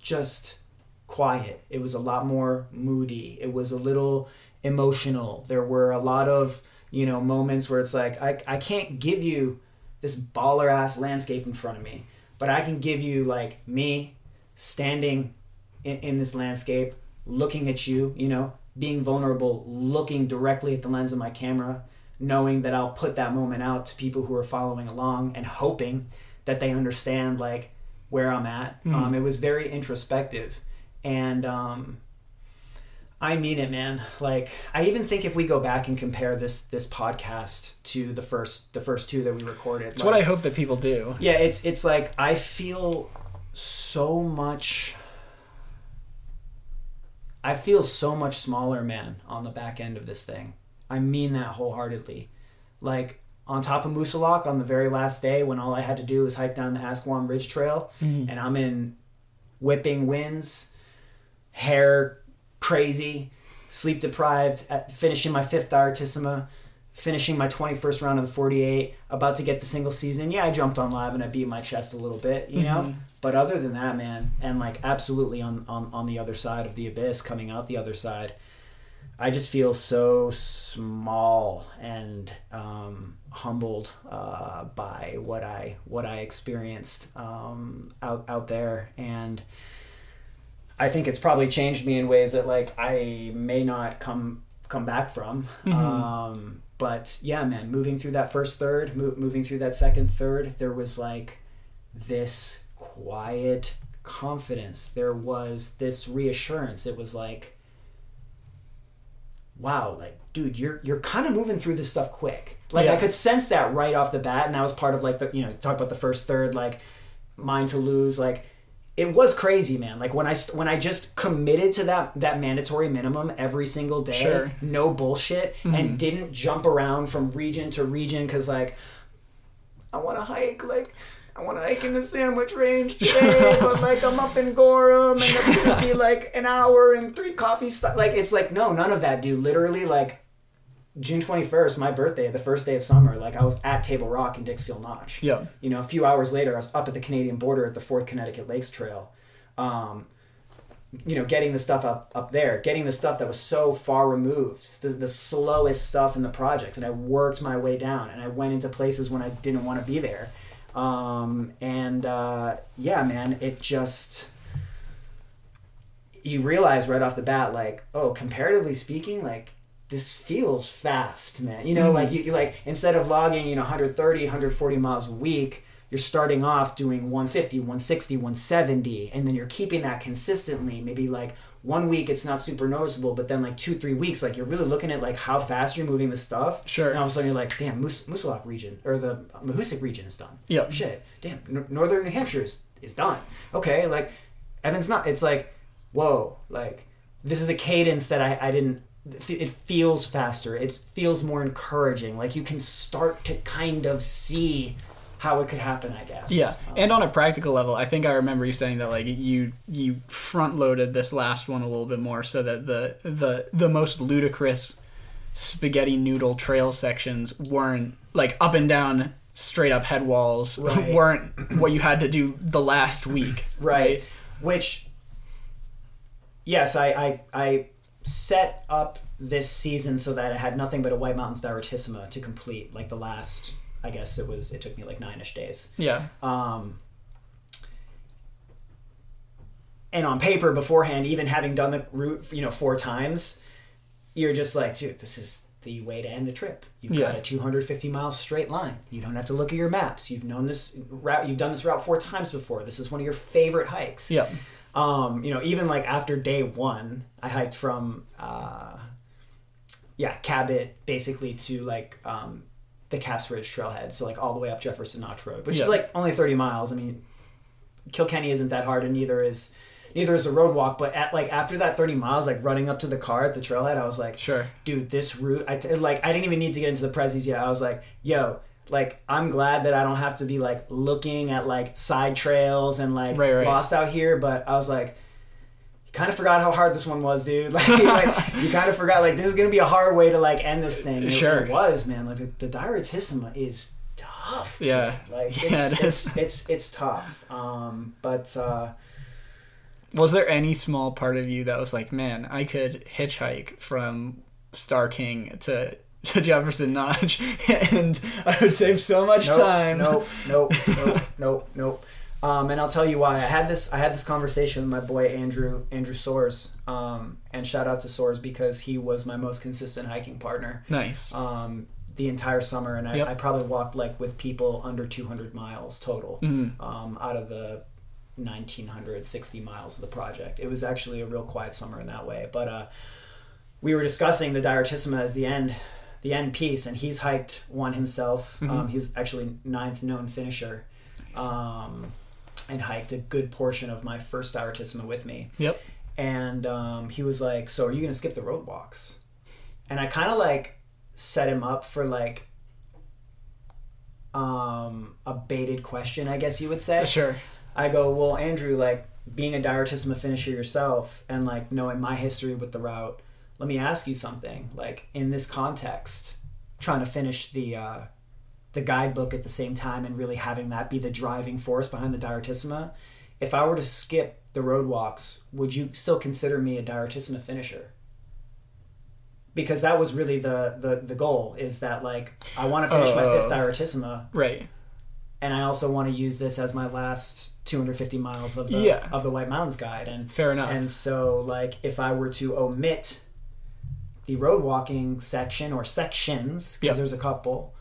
just quiet. It was a lot more moody. It was a little emotional. There were a lot of, you know, moments where it's like, I, I can't give you this baller ass landscape in front of me, but I can give you like me standing in, in this landscape, looking at you, you know, being vulnerable, looking directly at the lens of my camera, knowing that I'll put that moment out to people who are following along and hoping that they understand like where I'm at. Mhm. Um, it was very introspective, and um, I mean it, man. Like I even think if we go back and compare this this podcast to the first the first two that we recorded, It's what I hope that people do. yeah, it's it's like I feel so much. I feel so much smaller, man, on the back end of this thing. I mean that wholeheartedly. Like on top of Moosilauke on the very last day when all I had to do was hike down the Asquam Ridge Trail Mhm. and I'm in whipping winds, hair crazy, sleep deprived, at finishing my fifth direttissima, finishing my 21st round of the 48, about to get the single season. Yeah, I jumped on live and I beat my chest a little bit, you know? Mhm. But other than that, man, and like absolutely on, on, on the other side of the abyss, coming out the other side, I just feel so small and um, humbled uh, by what I what I experienced um, out out there, and I think it's probably changed me in ways that like I may not come come back from. Mhm. Um, but yeah, man, moving through that first third, mo- moving through that second third, there was like this quiet confidence. There was this reassurance. It was like wow, like dude, you're you're kind of moving through this stuff quick. Like I could sense that right off the bat, and that was part of like the you know talk about the first third, like mind to lose, like it was crazy, man. Like when I when I just committed to that that mandatory minimum every single day, Sure. no bullshit, and mm-hmm. didn't jump around from region to region because like I want to hike like. I want to hike in the Sandwich Range today, but like I'm up in Gorham, and it's gonna be like an hour and three coffee stops. Like it's like no, none of that, dude. Literally, like June 21st, my birthday, the first day of summer. Like I was at Table Rock in Dixville Notch. Yeah. You know, a few hours later, I was up at the Canadian border at the Fourth Connecticut Lakes Trail. Um, you know, getting the stuff up up there, getting the stuff that was so far removed, the, the slowest stuff in the project, and I worked my way down, and I went into places when I didn't want to be there, um, and uh, yeah, man, it just you realize right off the bat, like, oh, comparatively speaking, like this feels fast, man. You know, Mhm. like you, you like instead of logging, you know, 130, 140 miles a week, you're starting off doing 150, 160, 170, and then you're keeping that consistently. Maybe like one week it's not super noticeable, but then like two, three weeks, like you're really looking at like how fast you're moving the stuff. Sure. And all of a sudden you're like, damn, Moose, Moosilauke region or the Mahoosuc region is done. Yeah. Shit, damn, N- northern New Hampshire is, is done. Okay, like Evan's not. It's like, whoa, like this is a cadence that I, I didn't. It feels faster. It feels more encouraging. Like you can start to kind of see how it could happen. I guess. Yeah, Um, and on a practical level, I think I remember you saying that like you you front loaded this last one a little bit more so that the the the most ludicrous spaghetti noodle trail sections weren't like up and down straight up head walls Right. weren't what you had to do the last week. right which yes I, I i set up this season so that i had nothing but a white mountains direttissima to complete like the last i guess it was it took me like nine-ish days. Yeah. um and on paper beforehand even having done the route you know four times you're just like dude this is the way to end the trip. You've got a 250 mile straight line. You don't have to look at your maps. You've known this route you've done this route four times before. This is one of your favorite hikes. Yeah. Um, you know, even like after day one, I hiked from, uh, yeah, Cabot basically to like um, the Caps Ridge trailhead, so like all the way up Jefferson Notch Road, which Yeah. is like only thirty miles. I mean, Kilkenny isn't that hard, and neither is neither is a road walk. But at like after that thirty miles, like running up to the car at the trailhead, I was like, Sure. dude, this route, I t- like, I didn't even need to get into the prezzies yet. I was like, yo, like, I'm glad that I don't have to be like looking at like side trails and like Right, right. lost out here. But I was like, you kind of forgot how hard this one was, dude. Like, like you kind of forgot like this is gonna be a hard way to like end this thing. And it- Sure. it, was, man. Like the, the direttissima is tough. Yeah. like Yeah, it's, it it's, is. it's it's tough. Um, but uh, Was there any small part of you that was like, man, I could hitchhike from Starr King to to Jefferson Notch, and I would save so much nope, time. Nope, nope, nope, nope, nope. Um, and I'll tell you why. I had this. I had this conversation with my boy Andrew Andrew Soares. Um, and shout out to Soares because he was my most consistent hiking partner. Nice. um, the entire summer, and I, Yep. I probably walked like with people under 200 miles total Mhm. um, out of the 1960 miles of the project. It was actually a real quiet summer in that way. But uh, we were discussing the Direttissima as the end, the end piece, and he's hiked one himself. Mm-hmm. Um, he was actually ninth known finisher, um, and hiked a good portion of my first Direttissima with me Yep. and um, he was like, "So are you gonna skip the road walks?" And I kind of like set him up for like um, a baited question, I guess you would say. Sure. I go, "Well, Andrew, like being a direttissima finisher yourself, and like knowing my history with the route, let me ask you something. Like in this context, trying to finish the uh, the guidebook at the same time and really having that be the driving force behind the direttissima. If I were to skip the road walks, would you still consider me a direttissima finisher? Because that was really the the, the goal is that like I want to finish my Oh. fifth direttissima Right. and I also want to use this as my last 250 miles of the Yeah. of the White Mountains guide and Fair enough. and so like if I were to omit the road walking section or sections because Yep. there's a couple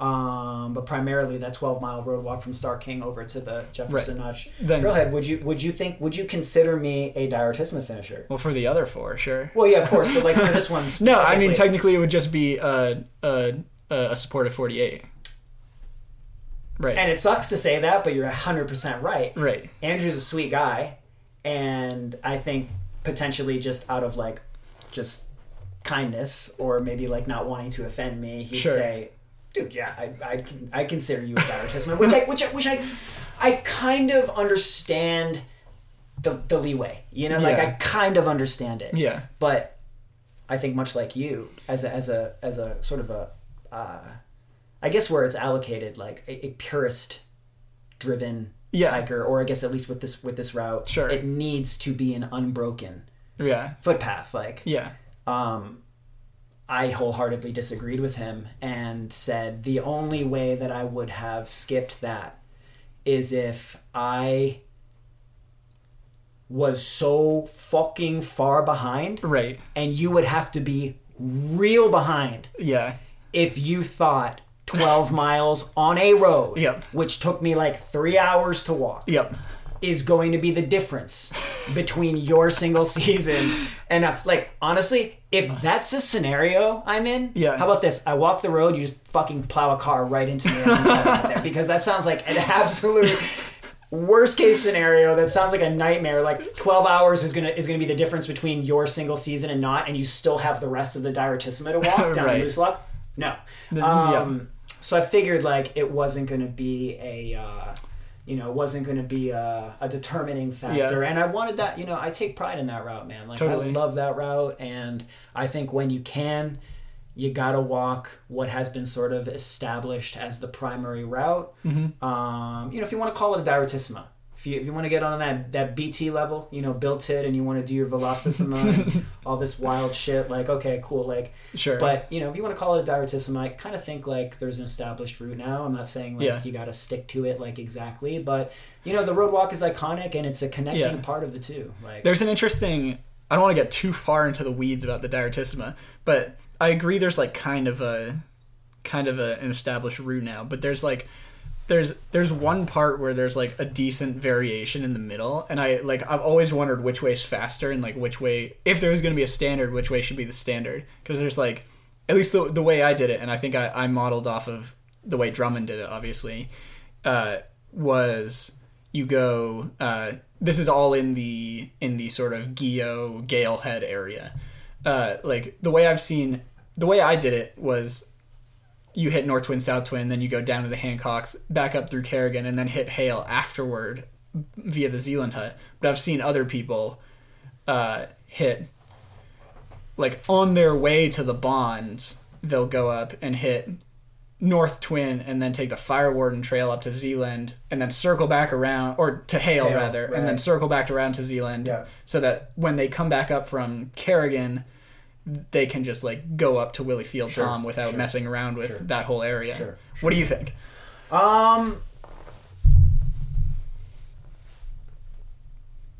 um, but primarily that 12 mile road walk from Starr King over to the Jefferson Notch Then- trailhead would you would you think would you consider me a direttissima finisher well, for the other four, sure. well yeah of course but like for this one No, I mean technically it would just be a a, a supportive forty-eight. Right. and it sucks to say that but you're 100% right right. Andrew's a sweet guy, and I think potentially just out of like just kindness or maybe like not wanting to offend me, he'd Sure. say, "Dude, yeah, I, I, I consider you a diartist," which I which I, which I I kind of understand the the leeway. You know, like I kind of understand it, Yeah. but I think much like you, as a as a as a sort of a, uh, I guess where it's allocated like a, a purist driven Yeah. hiker, or I guess at least with this with this route, Sure. it needs to be an unbroken Yeah. footpath. Like, Yeah. Um, I wholeheartedly disagreed with him and said the only way that I would have skipped that is if I was so fucking far behind, Right. and you would have to be real behind Yeah. if you thought 12 miles on a road, Yep. which took me like three hours to walk, Yep. Is going to be the difference between your single season and uh, like honestly, if that's the scenario I'm in, Yeah. How about this? I walk the road, you just fucking plow a car right into me as I'm driving out there because that sounds like an absolute worst case scenario. That sounds like a nightmare. Like 12 hours is gonna is gonna be the difference between your single season and not, and you still have the rest of the direttissima to walk down Right. Moosilauke. No. The- yeah. Um, So I figured like it wasn't to be a, uh, you know, it wasn't going to be a, a determining factor. Yeah. And I wanted that, you know, I take pride in that route, man. Like Totally. I love that route, and I think when you can, you gotta walk what has been sort of established as the primary route. Mm-hmm. Um, you know, if you want to call it a direttissima. If you, if you want to get on that, that BT level, you know, built it, and you want to do your velocissima and all this wild shit, like, okay, cool. Like, Sure. but you know, if you want to call it a direttissima, I kind of think like there's an established route now. I'm not saying like Yeah. you got to stick to it like exactly, but you know, the road walk is iconic and it's a connecting Yeah. part of the two. Like, there's an interesting I don't want to get too far into the weeds about the direttissima, but I agree there's like kind of a kind of a, an established route now, but there's like there's there's one part where there's like a decent variation in the middle and I like I've always wondered which way's faster and like which way if there was going to be a standard which way should be the standard. Because there's like at least the, the way I did it and I think I, I modeled off of the way Drummond did it obviously uh, was you go uh, this is all in the in the sort of Geo Galehead area. Uh, like the way I've seen the way I did it was you hit North Twin, South Twin, then you go down to the Hancocks, back up through Carrigain, and then hit Hale afterward via the Zealand Hut. But I've seen other people uh, hit like on their way to the bonds, they'll go up and hit North Twin and then take the Fire Warden trail up to Zealand and then circle back around or to Hale, Hale, rather and then circle back around to Zealand Yeah. so that when they come back up from Carrigain they can just like go up to Willey Field Sure, Tom without sure, messing around with sure. that whole area. Sure, What do you think? Um,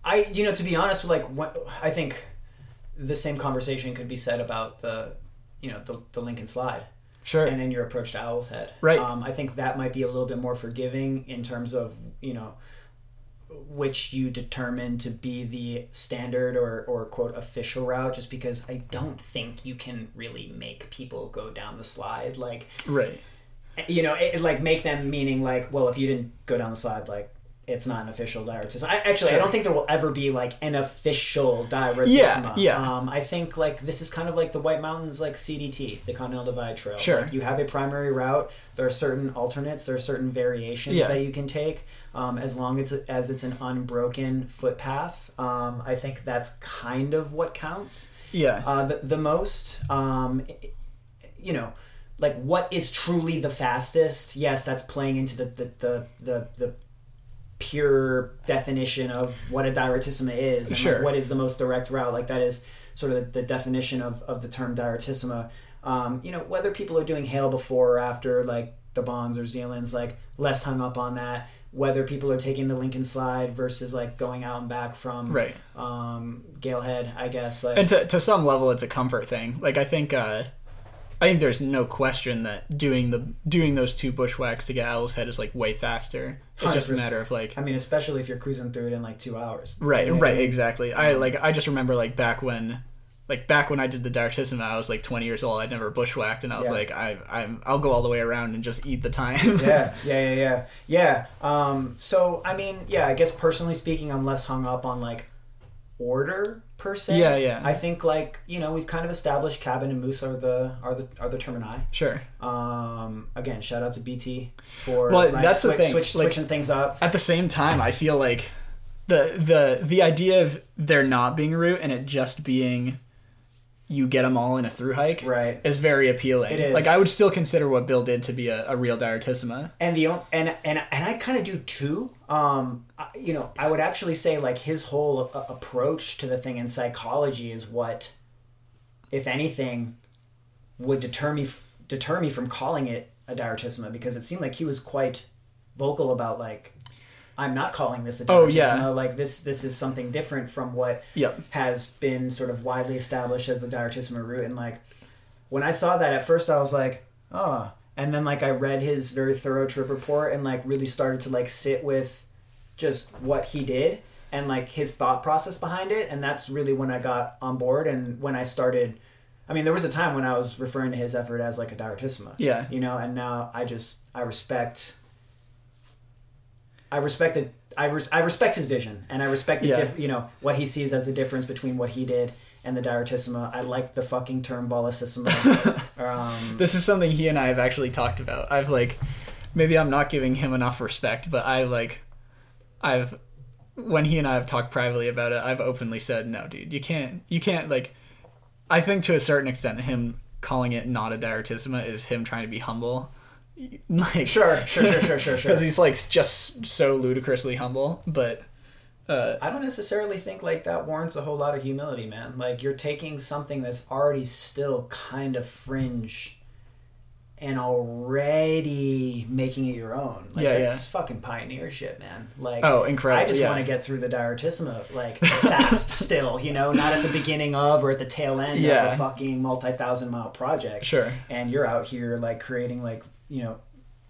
I you know to be honest, like what I think the same conversation could be said about the you know the, the Lincoln Slide Sure. and in your approach to Owl's Head. Right. Um, I think that might be a little bit more forgiving in terms of you know which you determine to be the standard or, or quote official route just because I don't think you can really make people go down the slide like right. you know, it, like make them meaning like, well, if you didn't go down the slide, like it's not an official direttissima. I actually I don't think there will ever be like an official direttissima. Yeah, yeah. Um, I think like this is kind of like the White Mountains like CDT, the Continental Divide Trail. Sure. Like, you have a primary route. There are certain alternates. There are certain variations Yeah. that you can take. Um, as long as as it's an unbroken footpath, um, I think that's kind of what counts Yeah. uh, the, the most um, you know like what is truly the fastest yes that's playing into the the, the, the, the pure definition of what a direttissima is and Sure. like what is the most direct route like that is sort of the, the definition of, of the term direttissima um, you know whether people are doing Hale before or after like the bonds or zealands like less hung up on that whether people are taking the lincoln slide versus like going out and back from right. um, Galehead, I guess. Like, And to to some level, it's a comfort thing. Like I think, uh, I think there's no question that doing the doing those two bushwhacks to get Owl's Head is like way faster. It's just a matter of like, I mean, especially if you're cruising through it in like two hours. right, You know right, I mean? exactly. I like I just remember like back when. Like back when I did the Direttissima, I was like 20 years old. I'd never bushwhacked, and I was Yeah. like, I, I'm, I'll go all the way around and just eat the time. yeah, yeah, yeah, yeah, yeah. Um, so I mean, yeah, I guess personally speaking, I'm less hung up on like order per se. Yeah, yeah. I think like you know we've kind of established cabin and moose are the are the are the termini. sure. Um, again, shout out to BT for Well, like, that's the thing, switch, like- switching things up. At the same time, I feel like the the the idea of there not being a route and it just being you get them all in a through hike Right. is very appealing. It is. Like I would still consider what Bill did to be a, a real direttissima. and the and and and I kind of do too. Um, you know, I would actually say like his whole uh, approach to the thing in psychology is what, if anything, would deter me f- deter me from calling it a direttissima because it seemed like he was quite vocal about like. I'm not calling this a. Oh, yeah. Like this, this is something different from what Yep. has been sort of widely established as the direttissima root. And like, when I saw that at first, I was like, oh. And then like I read his very thorough trip report and like really started to like sit with just what he did and like his thought process behind it. And that's really when I got on board and when I started. I mean, there was a time when I was referring to his effort as like a direttissima. Yeah. You know, and now I just I respect. I respect it. I, res- I respect his vision, and I respect the Yeah. diff- you know what he sees as the difference between what he did and the direttissima. I like the fucking term vollicissima. um, This is something he and I have actually talked about. I've like maybe I'm not giving him enough respect, but I like I've when he and I have talked privately about it, I've openly said, "No, dude, you can't you can't like I think to a certain extent him calling it not a direttissima is him trying to be humble. Like sure, sure, sure, sure, sure, sure. because he's like just so ludicrously humble, but uh I don't necessarily think like that warrants a whole lot of humility, man. Like you're taking something that's already still kind of fringe and already making it your own. Like Yeah, that's fucking pioneer shit, man. Like Oh, incredible, I just yeah. want to get through the direttissima like fast still, you know, not at the beginning of or at the tail end of a fucking multi-thousand mile project. sure. And you're out here like creating like, you know,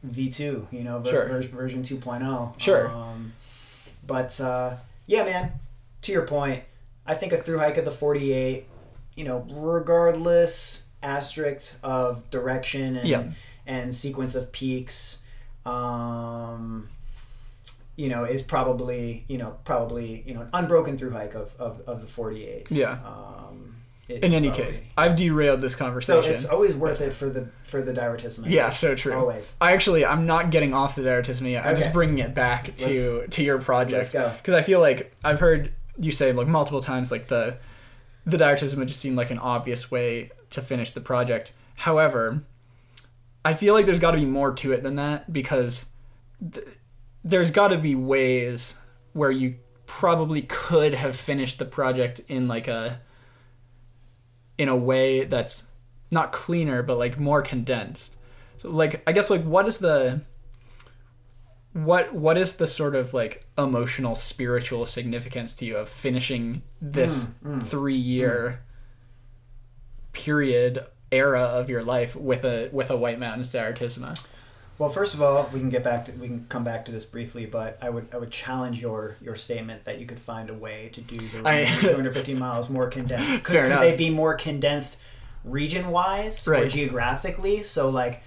V2, you know, ver- Sure. ver- version 2.0. Sure. Um, but uh, yeah, man, to your point, I think a through hike of the 48, you know, regardless asterisk of direction and Yeah. and sequence of peaks, um, you know, is probably you know probably you know an unbroken through hike of of, of the 48. Yeah. Um, it In any probably- case, I've derailed this conversation. so it's always worth it for the for the direttissima. yeah, so true. always. I actually, I'm not getting off the direttissima yet. I'm just bringing it back to to your project Let's go. because I feel like I've heard you say like multiple times like the the direttissima just seem like an obvious way to finish the project. However, I feel like there's got to be more to it than that because th- there's got to be ways where you probably could have finished the project in like a in a way that's not cleaner but like more condensed. So like I guess like what is the what what is the sort of like emotional spiritual significance to you of finishing this Mm, mm, 3 year period era of your life with a with a White Mountains Direttissima? Well, first of all, we can get back to we can come back to this briefly, but I would I would challenge your your statement that you could find a way to do the I- 250 miles more condensed. Could, could they be more condensed region wise or geographically? So like.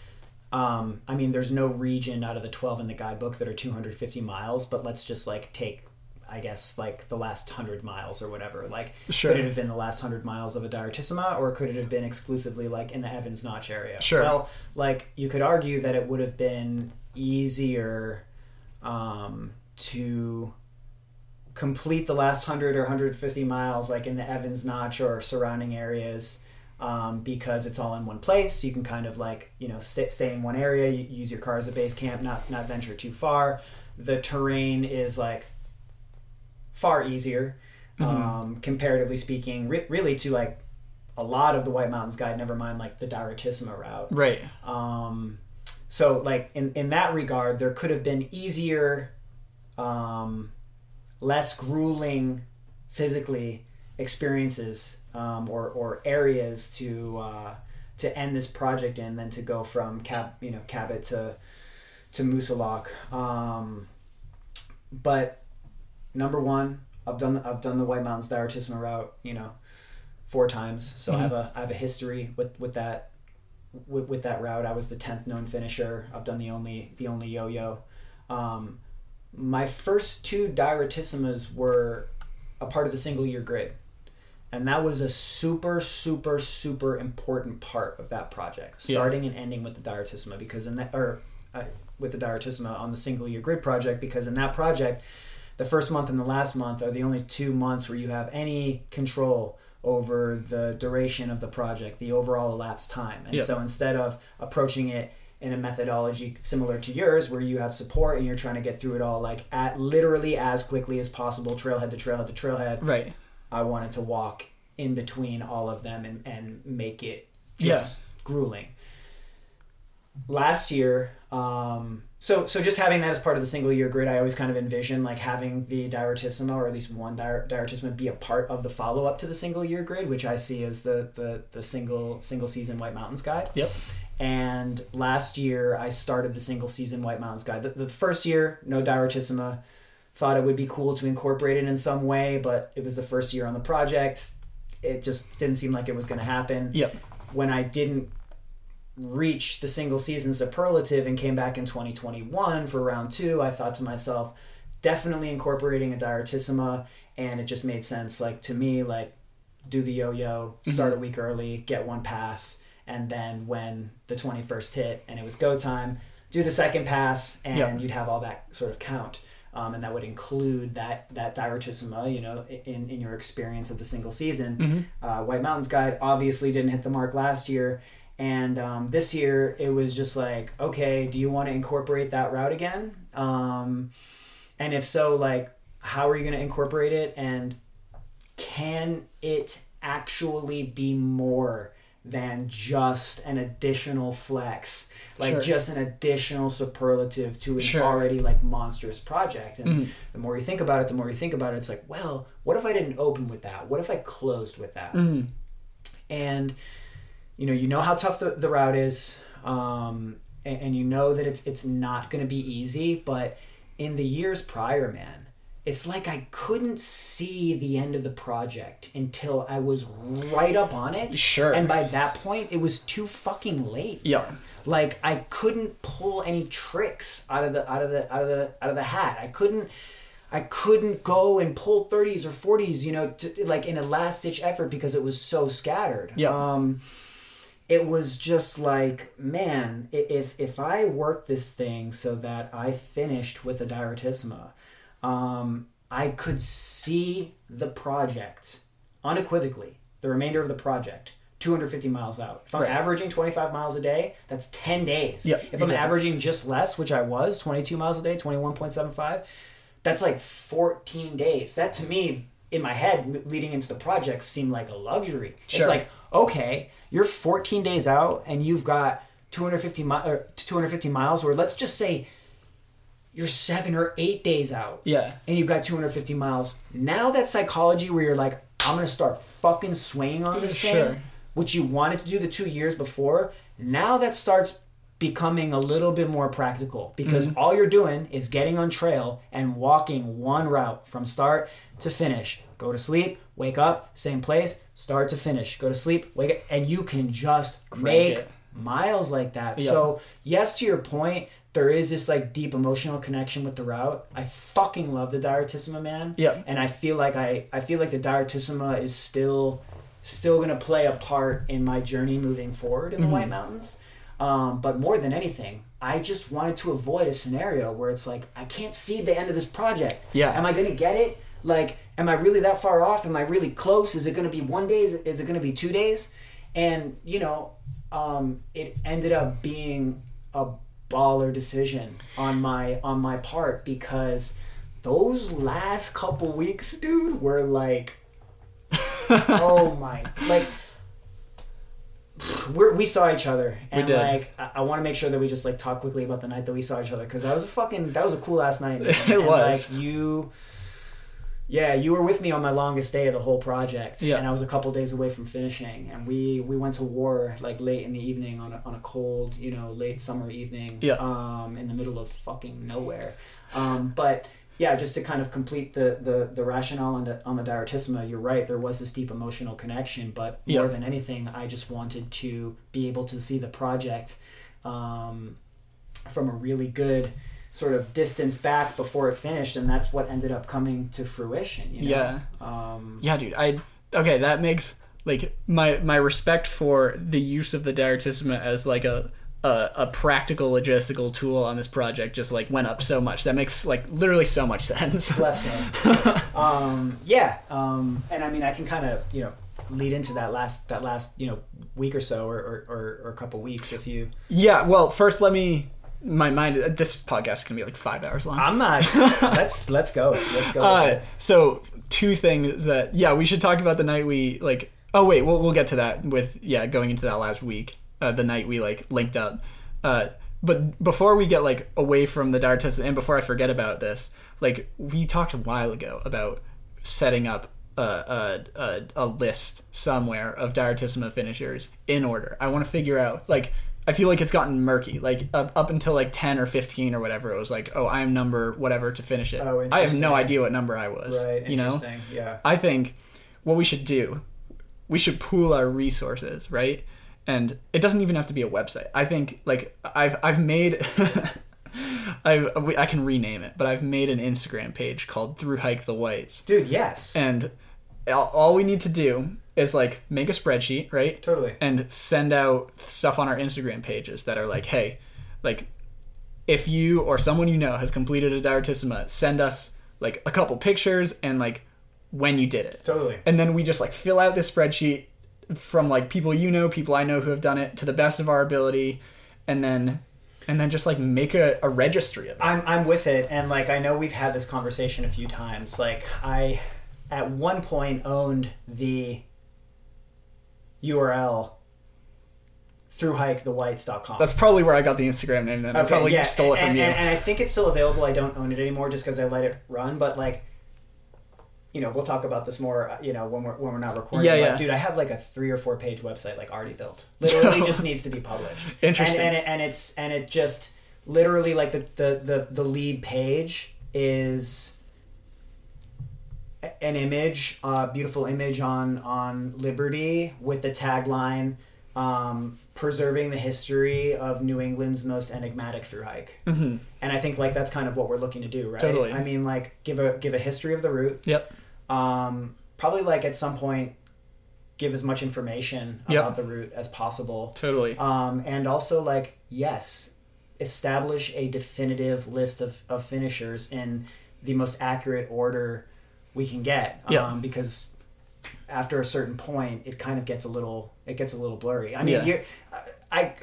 Um, I mean, there's no region out of the 12 in the guidebook that are 250 miles, but let's just like take, I guess, like the last 100 miles or whatever. Like, Sure. could it have been the last 100 miles of a direttissima, or could it have been exclusively like in the Evans Notch area? Sure. Well, like you could argue that it would have been easier um, to complete the last 100 or 150 miles like in the Evans Notch or surrounding areas um, because it's all in one place. You can kind of like you know stay, stay in one area, use your car as a base camp, not not venture too far. The terrain is like far easier, um, comparatively speaking, re- really to like a lot of the White Mountains Guide. Never mind like the Direttissima route. Right. Um, so like in, in that regard, there could have been easier, um, less grueling physically experiences um, or, or areas to uh, to end this project in than to go from Cab you know Cabot to to Moosilauke. Um, but number one, I've done I've done the White Mountains Direttissima route you know four times, so I have a I have a history with with that with, with that route. I was the tenth known finisher. I've done the only the only yo-yo. Um, my first two direttissimas were a part of the single year grid, and that was a super super super important part of that project, Yeah. starting and ending with the direttissima because in that or uh, with the direttissima on the single year grid project because in that project. The first month and the last month are the only two months where you have any control over the duration of the project, the overall elapsed time. And Yeah. so instead of approaching it in a methodology similar to yours, where you have support and you're trying to get through it all like at literally as quickly as possible, trailhead to trailhead to trailhead, Right. I wanted to walk in between all of them and, and make it Yeah. just grueling. Last year, um, so so just having that as part of the single year grid, I always kind of envision like having the direttissima or at least one diar- direttissima be a part of the follow up to the single year grid, which I see as the the the single single season White Mountains guide. Yep. And last year, I started the single season White Mountains guide. The, the first year, no direttissima. Thought it would be cool to incorporate it in some way, but it was the first year on the project. It just didn't seem like it was going to happen Yep. when I didn't reach the single season superlative and came back in 2021 for round two, I thought to myself, definitely incorporating a direttissima. and it just made sense. Like to me, like do the yo-yo, start a week early, get one pass, and then when the 21st hit and it was go time, do the second pass, and Yeah. you'd have all that sort of count. Um, and that would include that that direttissima, you know, in, in your experience of the single season Mm-hmm. uh, White Mountains Guide obviously didn't hit the mark last year. And um, this year it was just like, okay, do you want to incorporate that route again? Um, and if so, like, how are you going to incorporate it? And can it actually be more than just an additional flex? Like, Sure. just an additional superlative to an Sure. already like monstrous project. And Mhm. the more you think about it, the more you think about it, it's like, well, what if I didn't open with that? What if I closed with that? Mhm. and you know you know how tough the, the route is um, and, and you know that it's it's not going to be easy but in the years prior man it's like i couldn't see the end of the project until i was right up on it Sure. and by that point it was too fucking late Yeah. like I couldn't pull any tricks out of the out of the out of the out of the hat. I couldn't I couldn't go and pull 30s or 40s, you know, to, like in a last ditch effort because it was so scattered. Yeah. Um it was just like, man, if if I worked this thing so that I finished with a direttissima, um I could see the project unequivocally, the remainder of the project, 250 miles out. If I'm Right. averaging 25 miles a day, that's 10 days. Yeah, if I'm exactly. averaging just less, which I was, 22 miles a day, 21.75, that's like 14 days. That to me, in my head, leading into the project, seemed like a luxury. Sure. It's like, okay, you're 14 days out and you've got 250, mi- or 250 miles, or let's just say you're seven or eight days out Yeah. and you've got 250 miles. Now that psychology where you're like, I'm gonna start fucking swinging on this Sure. thing, which you wanted to do the two years before, now that starts becoming a little bit more practical because Mm-hmm. all you're doing is getting on trail and walking one route from start to finish. Go to sleep, wake up, same place, start to finish. Go to sleep, wake up, and you can just make it. miles like that. Yeah. So, yes, to your point, there is this like deep emotional connection with the route. I fucking love the Direttissima, man. Yeah. And I feel like I, I feel like the Direttissima is still still gonna play a part in my journey moving forward in the Mm-hmm. White Mountains. Um, but more than anything, I just wanted to avoid a scenario where it's like I can't see the end of this project. Yeah. Am I gonna get it? Like, am I really that far off? Am I really close? Is it gonna be one day? Is it, is it gonna be two days? And you know, um, it ended up being a baller decision on my on my part because those last couple weeks, dude, were like, oh my, like. We're, we saw each other, and like I, I want to make sure that we just like talk quickly about the night that we saw each other because that was a fucking that was a cool last night. man. It And, was. like you, yeah, you were with me on my longest day of the whole project, Yeah. and I was a couple days away from finishing, and we we went to war like late in the evening on a, on a cold, you know, late summer evening, Yeah. um, in the middle of fucking nowhere, um, but. Yeah, just to kind of complete the, the, the rationale on the on the Direttissima, you're right. There was this deep emotional connection, but more Yeah. than anything, I just wanted to be able to see the project um, from a really good sort of distance back before it finished, and that's what ended up coming to fruition. You know? Yeah. Um, Yeah, dude. I okay. That makes like my my respect for the use of the Direttissima as like a, a a practical logistical tool on this project just like went up so much. That makes like literally so much sense. bless him. um, yeah, um, and I mean, I can kind of you know lead into that last that last you know week or so, or or, or, or a couple weeks if you. yeah. Well, first let me. My mind. This podcast is gonna be like five hours long. I'm not. let's let's go. Let's go. Uh, so two things that yeah we should talk about the night we like oh wait we'll, we'll get to that with yeah going into that last week uh, the night we like linked up uh, but before we get like away from the Direttissima and before I forget about this like we talked a while ago about setting up a, a, a, list somewhere of Direttissima finishers in order I want to figure out like I feel like it's gotten murky like up, up until like 10 or 15 or whatever it was like oh I'm number whatever to finish it Oh, I have no idea what number I was right. you know Interesting. Yeah. I think what we should do, we should pool our resources, right? And it doesn't even have to be a website. I think like I've I've made I've I can rename it, but I've made an Instagram page called Through Hike the Whites, Dude. Yes. and all, all we need to do is like make a spreadsheet, right? totally. and send out stuff on our Instagram pages that are like, hey, like if you or someone you know has completed a Direttissima, send us like a couple pictures and like when you did it. Totally. And then we just like fill out this spreadsheet from like people you know, people I know who have done it to the best of our ability, and then and then just like make a, a registry of it. I'm I'm with it, and like I know we've had this conversation a few times. Like I, at one point, owned the URL through hikethewhites.com. That's probably where I got the Instagram name. Then I probably stole it from and, you. And, and I think it's still available. I don't own it anymore just because I let it run. But like, you know, we'll talk about this more. uh, You know, when we're when we're not recording. Yeah, yeah. Dude, I have like a three or four page website like already built. Literally, just needs to be published. Interesting. And, and, it, and it's and it just literally like the the the, the lead page is an image, a beautiful image on on Liberty with the tagline, um, "Preserving the history of New England's most enigmatic through hike." Mhm. And I think like that's kind of what we're looking to do, right? Totally. I mean, like give a give a history of the route. Yep. Um, probably like at some point, give as much information Yep. about the route as possible. Totally. Um, and also like yes, establish a definitive list of, of finishers in the most accurate order we can get. Yeah. Um, because after a certain point, it kind of gets a little it gets a little blurry. I mean, Yeah. you're, I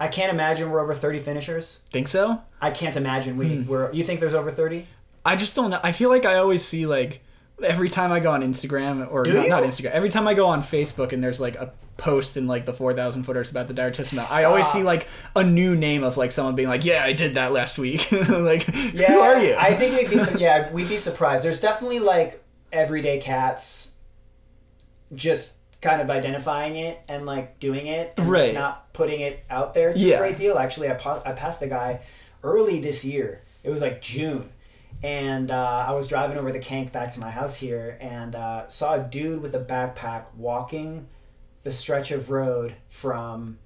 I can't imagine we're over thirty finishers. Think so? I can't imagine we Hmm. we're. You think there's over thirty? I just don't know. I feel like I always see like every time I go on Instagram or not, not Instagram. Every time I go on Facebook and there's like a post in like the 4000 footers about the Direttissima, I always see like a new name of like someone being like, "Yeah, I did that last week." like, Yeah, who are you? I think we'd be yeah we'd be surprised. There's definitely like everyday cats, just kind of identifying it and like doing it, and Right. Not putting it out there to Yeah. a great deal. Actually, I pa- I passed the guy early this year. It was like June. And uh, I was driving over the Kanc back to my house here and uh, saw a dude with a backpack walking the stretch of road from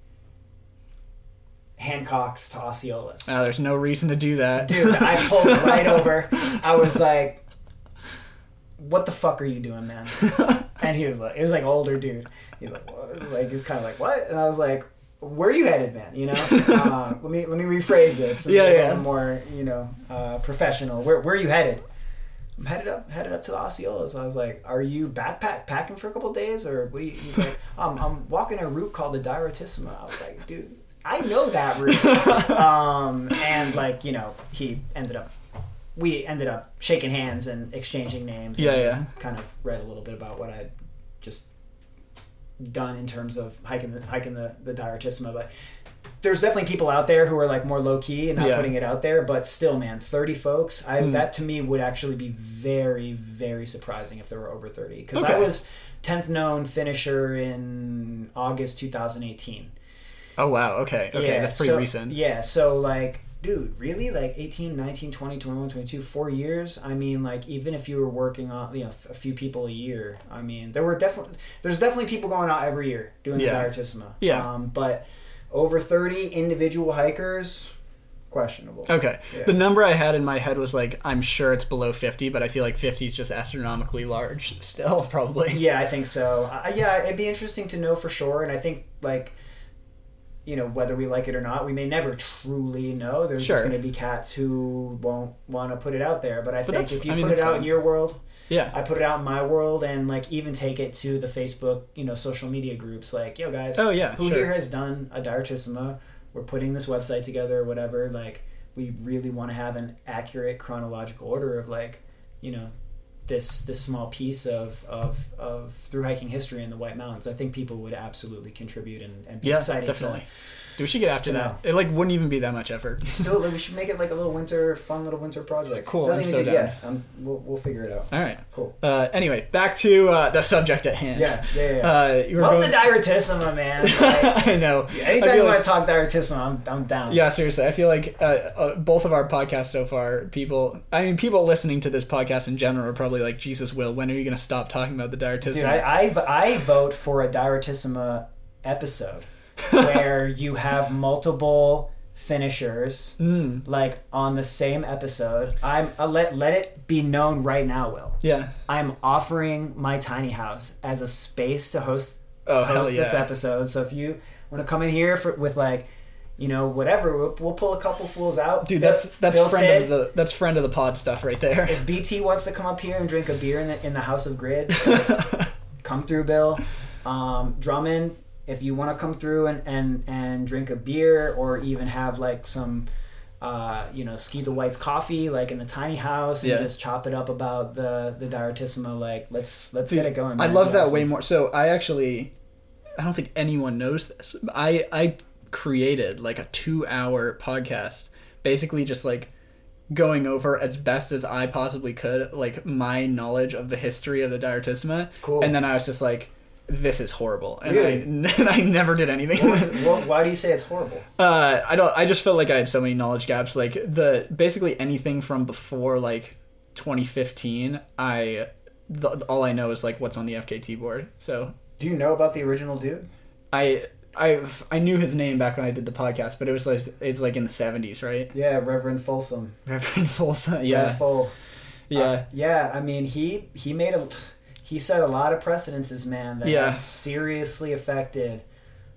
Hancock's to Osceolas. Uh, there's no reason to do that, Dude, I pulled right over. I was like, "What the fuck are you doing, man?" And he was like, "It was like older dude." He's like, what? Like he's kind of like, "What?" And I was like, "Where are you headed, man?" You know. Uh, let me let me rephrase this. Yeah, yeah. More, you know, uh, professional. Where where are you headed? I'm headed up headed up to the Osceolas. I was like, "Are you backpack packing for a couple days, or what?" Are you, he's like, um, "I'm walking a route called the Direttissima." I was like, "Dude." I know that route. um, and like, you know, he ended up we ended up shaking hands and exchanging names. Yeah, and yeah. Kind of read a little bit about what I'd just done in terms of hiking the hiking the the Direttissima, but there's definitely people out there who are like more low key and not Yeah. putting it out there. But still, man, thirty folks. I Mm. that to me would actually be very very surprising if there were over thirty because Okay. I was tenth known finisher in August 2018. Oh wow. Okay. Okay. Yeah, that's pretty so- recent. Yeah, so like, dude, really? Like 18, 19, 20, 21, 22, four years? I mean, like, even if you were working on, you know, a few people a year, I mean, there were definitely, there's definitely people going out every year doing Yeah. the Direttissima. Yeah. Um, but over 30 individual hikers, questionable. Okay. Yeah. The number I had in my head was like, I'm sure it's below 50, but I feel like 50 is just astronomically large still, probably. Yeah, I think so. Uh, yeah, it'd be interesting to know for sure. And I think, like, you know, whether we like it or not, we may never truly know. There's Sure. just going to be cats who won't want to put it out there. But I think if you I mean, put it out fine. in your world, Yeah. I put it out in my world, and like even take it to the Facebook, you know, social media groups. Like, yo, guys, Oh, yeah, who sure. here has done a Direttissima? We're putting this website together, or whatever. Like, we really want to have an accurate chronological order of like, you know, this this small piece of of of through hiking history in the White Mountains. I think people would absolutely contribute and, and be Yeah, excited definitely. Dude, we should get after that. know. It like wouldn't even be that much effort. to. Still, like, we should make it like a little winter, fun little winter project. Cool, Doesn't I'm so do- down. Yeah, um, we'll we'll figure it out. All right. Cool. Uh, anyway, back to uh, the subject at hand. Yeah, yeah, yeah. Uh, you were Love going... the Direttissima, man. Like, I know. Anytime feel you like- want to talk Direttissima, I'm, I'm down. Yeah, seriously. I feel like uh, uh, both of our podcasts so far, people, I mean, people listening to this podcast in general are probably like, Jesus, Will, when are you going to stop talking about the Direttissima? Dude, I, I, I vote for a Direttissima episode where you have multiple finishers Mm, like on the same episode. I'm uh, let let it be known right now, Will. yeah. I'm offering my tiny house as a space to host Oh, host this episode. So if you want to come in here for, with like, you know, whatever, we'll, we'll pull a couple fools out. Dude, that's that's friend of the that's friend of the pod stuff right there. If BT wants to come up here and drink a beer in the in the House of Grid, come through, Bill. Um, Drummond, if you want to come through and, and and drink a beer or even have like some. Uh, you know, ski the whites coffee like in the tiny house and Yeah. just chop it up about the the Direttissima. Like, let's let's Dude, get it going. I man. love Be that awesome. way more. So I actually, I don't think anyone knows this. I I created like a two hour podcast, basically just like going over as best as I possibly could, like my knowledge of the history of the Direttissima. Cool. And then I was just like, this is horrible, and Really? I and I never did anything. What was- what- why do you say it's horrible? Uh, I don't. I just felt like I had so many knowledge gaps. Like the basically anything from before like 2015, I the, all I know is like what's on the FKT board. So Do you know about the original dude? I I I knew his name back when I did the podcast, but it was like it's like in the 70s, right? Yeah, Reverend Folsom. Reverend Folsom. Rev Yeah, Fol. yeah. Uh, yeah, I mean he he made a he set a lot of precedences, man, that Yeah. have seriously affected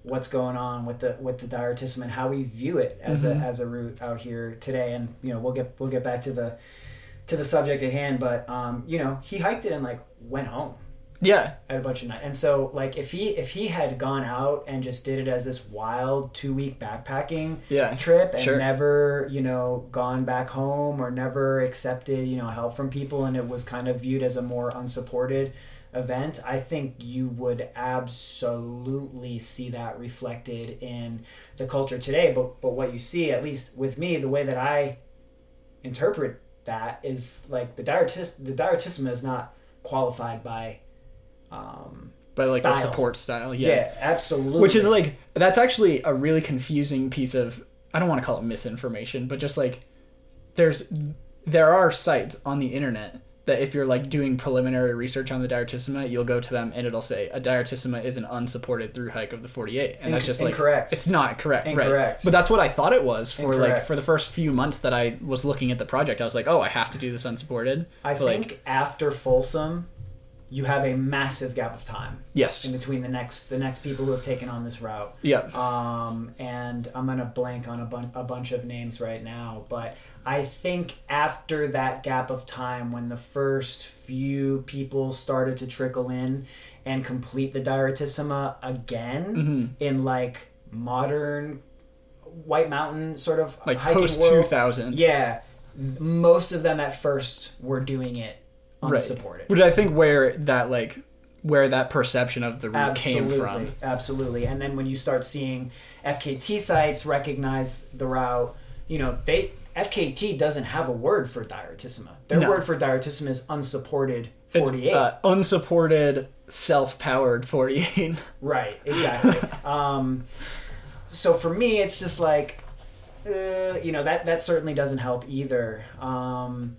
what's going on with the with the Direttissima and how we view it as Mhm. a as a route out here today. And you know we'll get we'll get back to the to the subject at hand, but um, you know, he hiked it and like went home Yeah. at a bunch of nights. And so like if he if he had gone out and just did it as this wild two week backpacking Yeah. trip and Sure. never, you know, gone back home or never accepted, you know, help from people and it was kind of viewed as a more unsupported event, I think you would absolutely see that reflected in the culture today. But but what you see, at least with me, the way that I interpret that is like the diaretis- the direttissima is not qualified by um But like style. the support style. yeah, Yeah. absolutely Which is like that's actually a really confusing piece of I don't want to call it misinformation, but just like there's there are sites on the internet that if you're like doing preliminary research on the direttissima, you'll go to them and it'll say a direttissima is an unsupported through hike of the 48, and that's just like incorrect. It's not correct, right? Incorrect. But that's what I thought it was for like for the first few months that I was looking at the project. I was like, oh, I have to do this unsupported. I But, think like, after Folsom, you have a massive gap of time yes, in between the next the next people who have taken on this route. yeah, Um, and I'm gonna blank on a, bun- a bunch of names right now, but I think after that gap of time, when the first few people started to trickle in and complete the direttissima again Mm-hmm. in like modern White Mountain sort of like hiking post 2000. yeah, most of them at first were doing it Right. unsupported. Which I think where that like where that perception of the route came Absolutely, from. absolutely. And then when you start seeing FKT sites recognize the route, you know they FKT doesn't have a word for direttissima. Their No. word for direttissima is unsupported 48. uh, unsupported, self-powered 48. Right, exactly. um, so for me, it's just like, uh, you know, that that certainly doesn't help either. Um,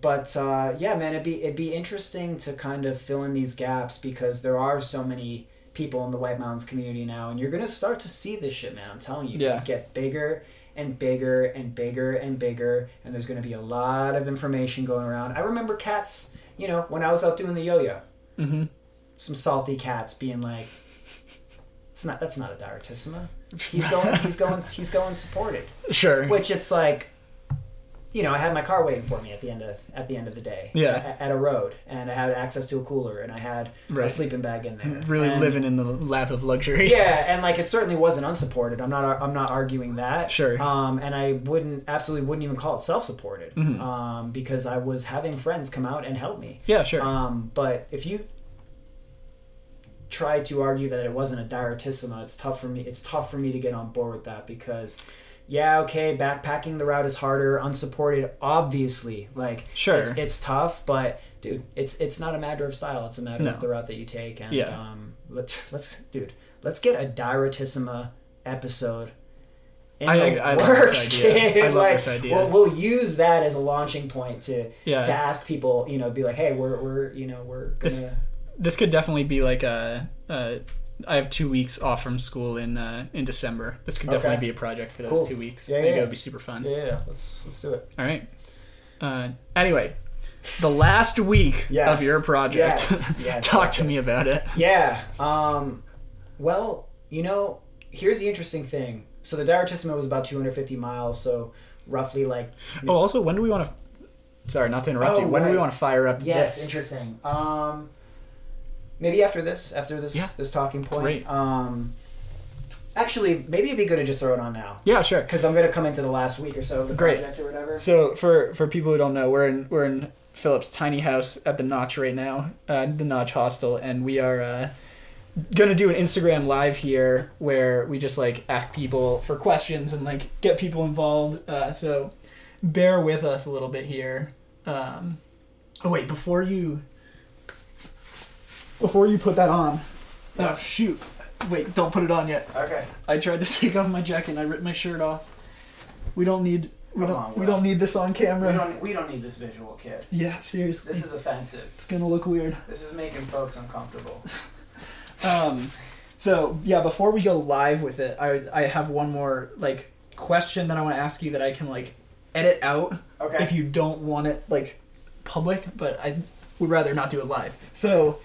but uh, yeah, man, it'd be it'd be interesting to kind of fill in these gaps because there are so many people in the White Mountains community now, and you're gonna start to see this shit, man. I'm telling you, Yeah. It get bigger and bigger and bigger and bigger, and there's gonna be a lot of information going around. I remember cats, you know, when I was out doing the yo-yo mm-hmm. some salty cats being like, "It's not. That's not a direttissima. He's going. He's going. He's going supported." Sure. Which it's like, you know, I had my car waiting for me at the end of at the end of the day. Yeah. At, at a road, and I had access to a cooler, and I had a sleeping bag in there. really And- living in the lap of luxury. Yeah, and like it certainly wasn't unsupported. I'm not. I'm not arguing that. Sure. Um, and I wouldn't absolutely wouldn't even call it self-supported. Mhm. Um, because I was having friends come out and help me. Yeah, sure. Um, but if you try to argue that it wasn't a direttissima, it's tough for me. It's tough for me to get on board with that because, yeah, okay, backpacking the route is harder, unsupported, obviously. Like, Sure. it's, it's tough, but dude, it's it's not a matter of style. It's a matter No. of the route that you take. And Yeah. um, let's let's dude, let's get a direttissima episode. In I- the I love this idea. kid. I love like, this idea. We'll, we'll use that as a launching point to Yeah. to ask people, you know, be like, hey, we're we're you know we're gonna. this this could definitely be like a. a I have two weeks off from school in uh, in December. This could definitely Okay. be a project for those Cool. two weeks. Yeah, I think yeah. it would be super fun. yeah, yeah, let's let's do it. All right. Uh, anyway, the last week Yes. of your project. Yes, yes, Talk to it. me about it. Yeah. Um, well, you know, here's the interesting thing. So the Direttissima was about 250 miles, so roughly like Oh, also, when do we want to? Sorry, not to interrupt Oh, you. When do we want to fire up yes, this? interesting. Um, maybe after this, after this Yeah. this talking point. Great. Um, actually, maybe it'd be good to just throw it on now Yeah, sure. because I'm gonna come into the last week or so of the Great. project or whatever. So for for people who don't know, we're in we're in Philip's tiny house at the Notch right now, uh, the Notch Hostel, and we are uh, gonna do an Instagram live here where we just like ask people for questions and like get people involved. Uh, so bear with us a little bit here. Um, oh wait, before you before you put that on. Oh shoot! Wait, don't put it on yet. Okay. I tried to take off my jacket and I ripped my shirt off. We don't need we Come don't on, we Will. don't need this on camera. We camera. don't we don't need this visual, kid. Yeah, seriously. This is offensive. it's gonna look weird. This is making folks uncomfortable. Um so yeah, before we go live with it, I I have one more like question that I want to ask you that I can like edit out Okay. if you don't want it like public, but I would rather not do it live. So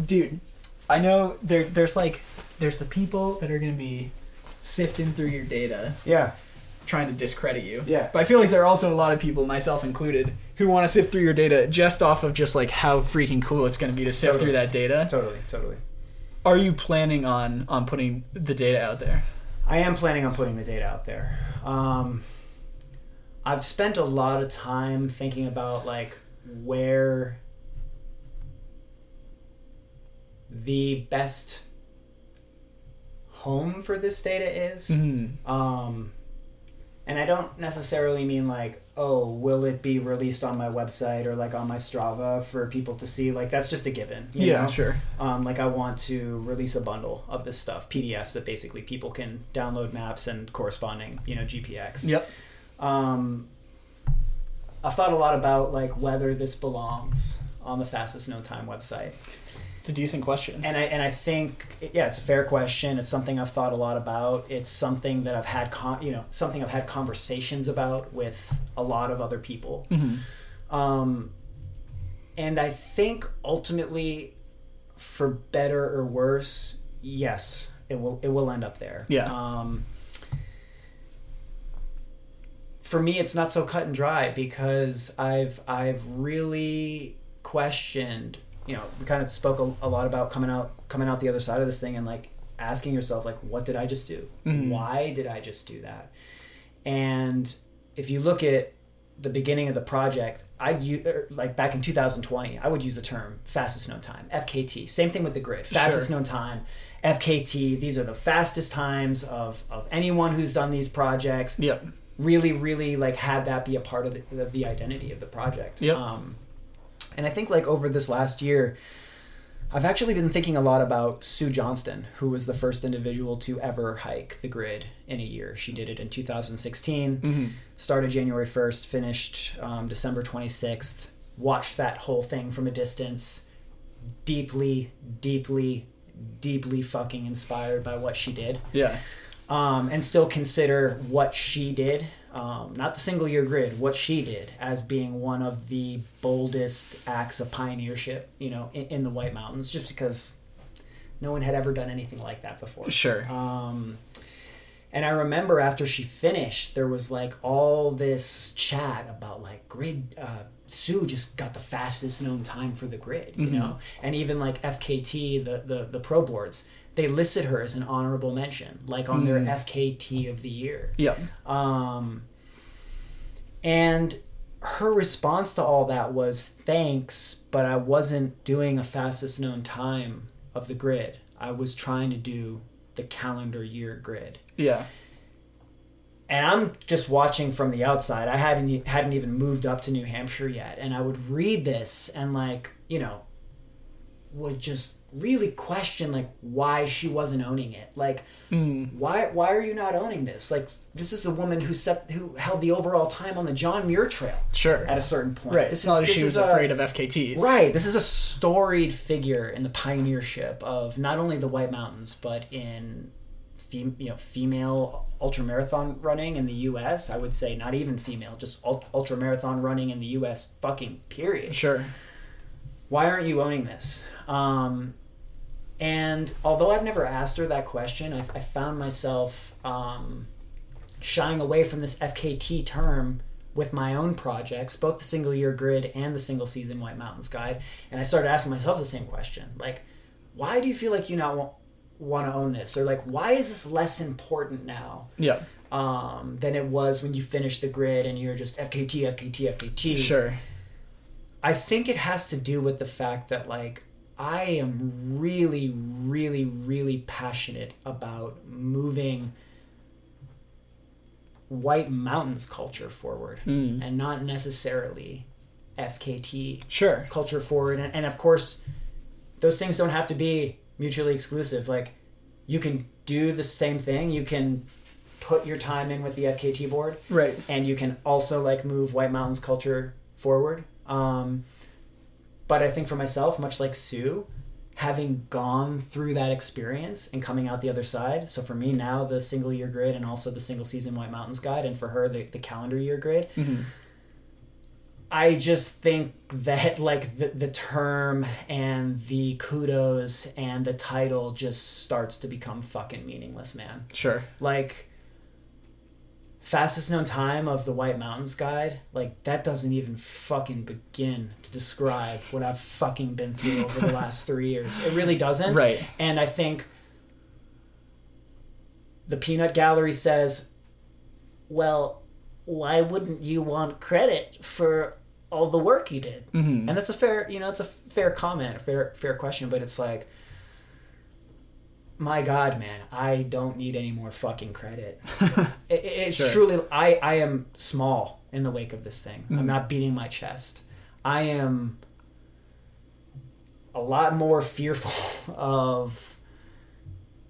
dude, I know there there's like there's the people that are gonna be sifting through your data yeah. trying to discredit you. Yeah. But I feel like there are also a lot of people, myself included, who want to sift through your data just off of just like how freaking cool it's going to be to sift Totally. through that data. Totally, totally. Are you planning on on putting the data out there? I am planning on putting the data out there. Um, I've spent a lot of time thinking about like where the best home for this data is. Mm-hmm. Um, and I don't necessarily mean like, oh, will it be released on my website or like on my Strava for people to see? Like that's just a given. you Yeah, know? sure. Um, like I want to release a bundle of this stuff, PDFs that basically people can download maps and corresponding, you know, GPX. Yep. Um, I've thought a lot about like whether this belongs on the fastest known time website, It's a decent question. and I and I think yeah, it's a fair question. It's something I've thought a lot about. It's something that I've had con- you know something I've had conversations about with a lot of other people. hmm Um, and I think ultimately, for better or worse, yes, it will it will end up there. Yeah. Um, for me, it's not so cut and dry because I've I've really questioned. You know, we kind of spoke a, a lot about coming out coming out the other side of this thing and like asking yourself like, what did I just do? Mhm. Why did I just do that? And if you look at the beginning of the project, I'd use like back in 2020, I would use the term fastest known time, FKT. Same thing with the grid, fastest Sure. known time, FKT. These are the fastest times of of anyone who's done these projects. Yep. Really, really like had that be a part of the, of the identity of the project. Yep. Um, and I think like over this last year, I've actually been thinking a lot about Sue Johnston, who was the first individual to ever hike the grid in a year. She did it in 2016 hmm started January 1st, finished um, December 26th. Watched that whole thing from a distance. Deeply, deeply, deeply fucking inspired by what she did. Yeah. Um, and still consider what she did, um, not the single year grid, what she did as being one of the boldest acts of pioneership, you know, in, in the White Mountains, just because no one had ever done anything like that before. Sure. Um, and I remember after she finished, there was like all this chat about like grid. Uh, Sue just got the fastest known time for the grid, you Mhm. know, and even like FKT, the the the pro boards, they listed her as an honorable mention, like on their Mm. FKT of the year. Yeah. Um, and her response to all that was thanks, but I wasn't doing a fastest known time of the grid. I was trying to do the calendar year grid. Yeah. And I'm just watching from the outside. I hadn't hadn't even moved up to New Hampshire yet, and I would read this and like you know would just really question like why she wasn't owning it. Like Mm. why why are you not owning this? Like this is a woman who set who held the overall time on the John Muir Trail Sure. at a certain point. Right. This It's not is that she this was a- afraid of FKTs. Right. This is a storied figure in the pioneership of not only the White Mountains but in fem- you know female ultra marathon running in the U.S. I would say not even female, just ultra marathon running in the U.S. Fucking period Sure. why aren't you owning this? Um, and although I've never asked her that question, I've, I found myself um, shying away from this FKT term with my own projects, both the single year grid and the single season White Mountains guide. And I started asking myself the same question like, why do you feel like you not want, want to own this? Or like, why is this less important now? Yeah. Um, than it was when you finished the grid and you're just FKT, FKT, FKT. Sure. I think it has to do with the fact that like I am really, really, really passionate about moving White Mountains culture forward Mm. and not necessarily FKT Sure. culture forward. And, and of course, those things don't have to be mutually exclusive. Like you can do the same thing. You can put your time in with the FKT board Right. and you can also like move White Mountains culture forward. Um, but I think for myself, much like Sue, having gone through that experience and coming out the other side. So for me now, the single year grid and also the single season White Mountains guide, and for her the, the calendar year grid. hmm I just think that like the, the term and the kudos and the title just starts to become fucking meaningless, man Sure. like fastest known time of the White Mountains guide, like that doesn't even fucking begin to describe what I've fucking been through over the last three years. It really doesn't. Right. And I think the Peanut Gallery says, well, why wouldn't you want credit for all the work you did? Mhm. And that's a fair, you know, it's a fair comment, a fair, fair question, but it's like, my God, man, I don't need any more fucking credit. it, it's Sure. truly, I, I am small in the wake of this thing. I'm Mhm. not beating my chest. I am a lot more fearful of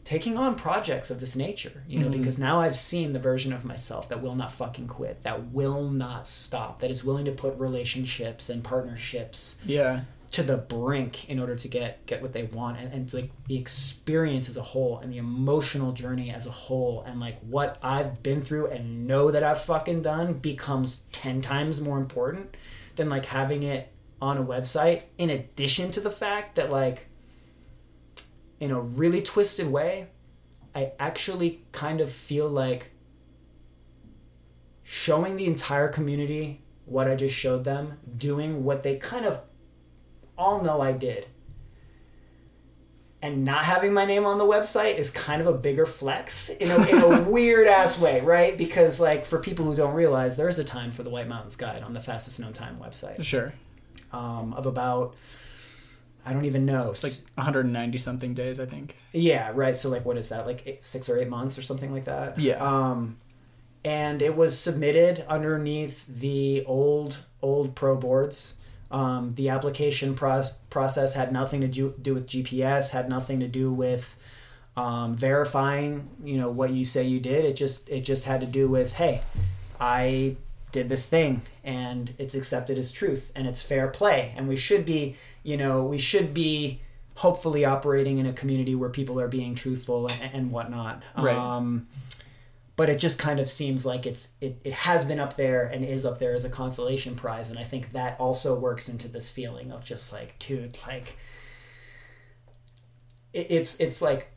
taking on projects of this nature, you know, Mhm. because now I've seen the version of myself that will not fucking quit, that will not stop, that is willing to put relationships and partnerships Yeah. To the brink in order to get get what they want and, and like the experience as a whole and the emotional journey as a whole and like what I've been through and know that I've fucking done becomes 10 times more important than like having it on a website in addition to the fact that like in a really twisted way I actually kind of feel like showing the entire community what I just showed them, doing what they kind of all know I did. And not having my name on the website is kind of a bigger flex in a, in a weird ass way, right? Because, like, for people who don't realize, there is a time for the White Mountains Guide on the fastest known time website Sure. um, of about, I don't even know. It's like 190 something days, I think. Yeah, right. So like, what is that? Like eight, six or eight months or something like that. Yeah. Um, and it was submitted underneath the old old pro boards. Um, the application pros- process had nothing to do, do with GPS. Had nothing to do with um, verifying. You know what you say you did. It just it just had to do with hey, I did this thing and it's accepted as truth and it's fair play and we should be you know we should be hopefully operating in a community where people are being truthful and, and whatnot Right. um, but it just kind of seems like it's it, it has been up there and is up there as a consolation prize and i think that also works into this feeling of just like dude like it, it's it's like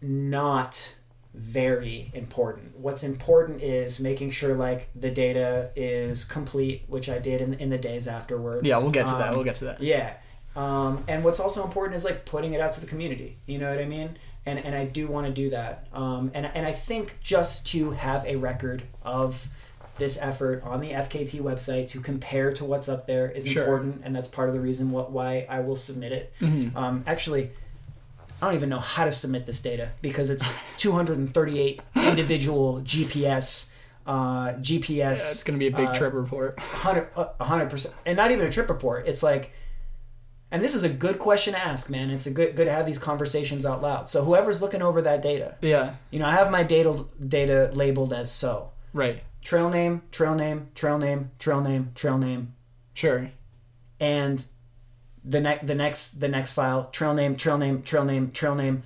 not very important. What's important is making sure like the data is complete, which I did in, in the days afterwards. Yeah, we'll get to that. Um, We'll get to that. Yeah. Um, and what's also important is like putting it out to the community. You know what I mean? And and I do want to do that. Um, and and I think just to have a record of this effort on the FKT website to compare to what's up there is Sure. important, and that's part of the reason what why I will submit it. Mhm. Um, actually, I don't even know how to submit this data because it's 238 individual GPS. Uh, GPS. Yeah, it's going to be a big uh, trip report. hundred a hundred percent, and not even a trip report. It's like, and this is a good question to ask, man. It's a good good to have these conversations out loud. So whoever's looking over that data, Yeah. you know, I have my data data labeled as so Right. trail name, trail name, trail name, trail name, trail name, Sure. and the next the next the next file trail name, trail name, trail name, trail name.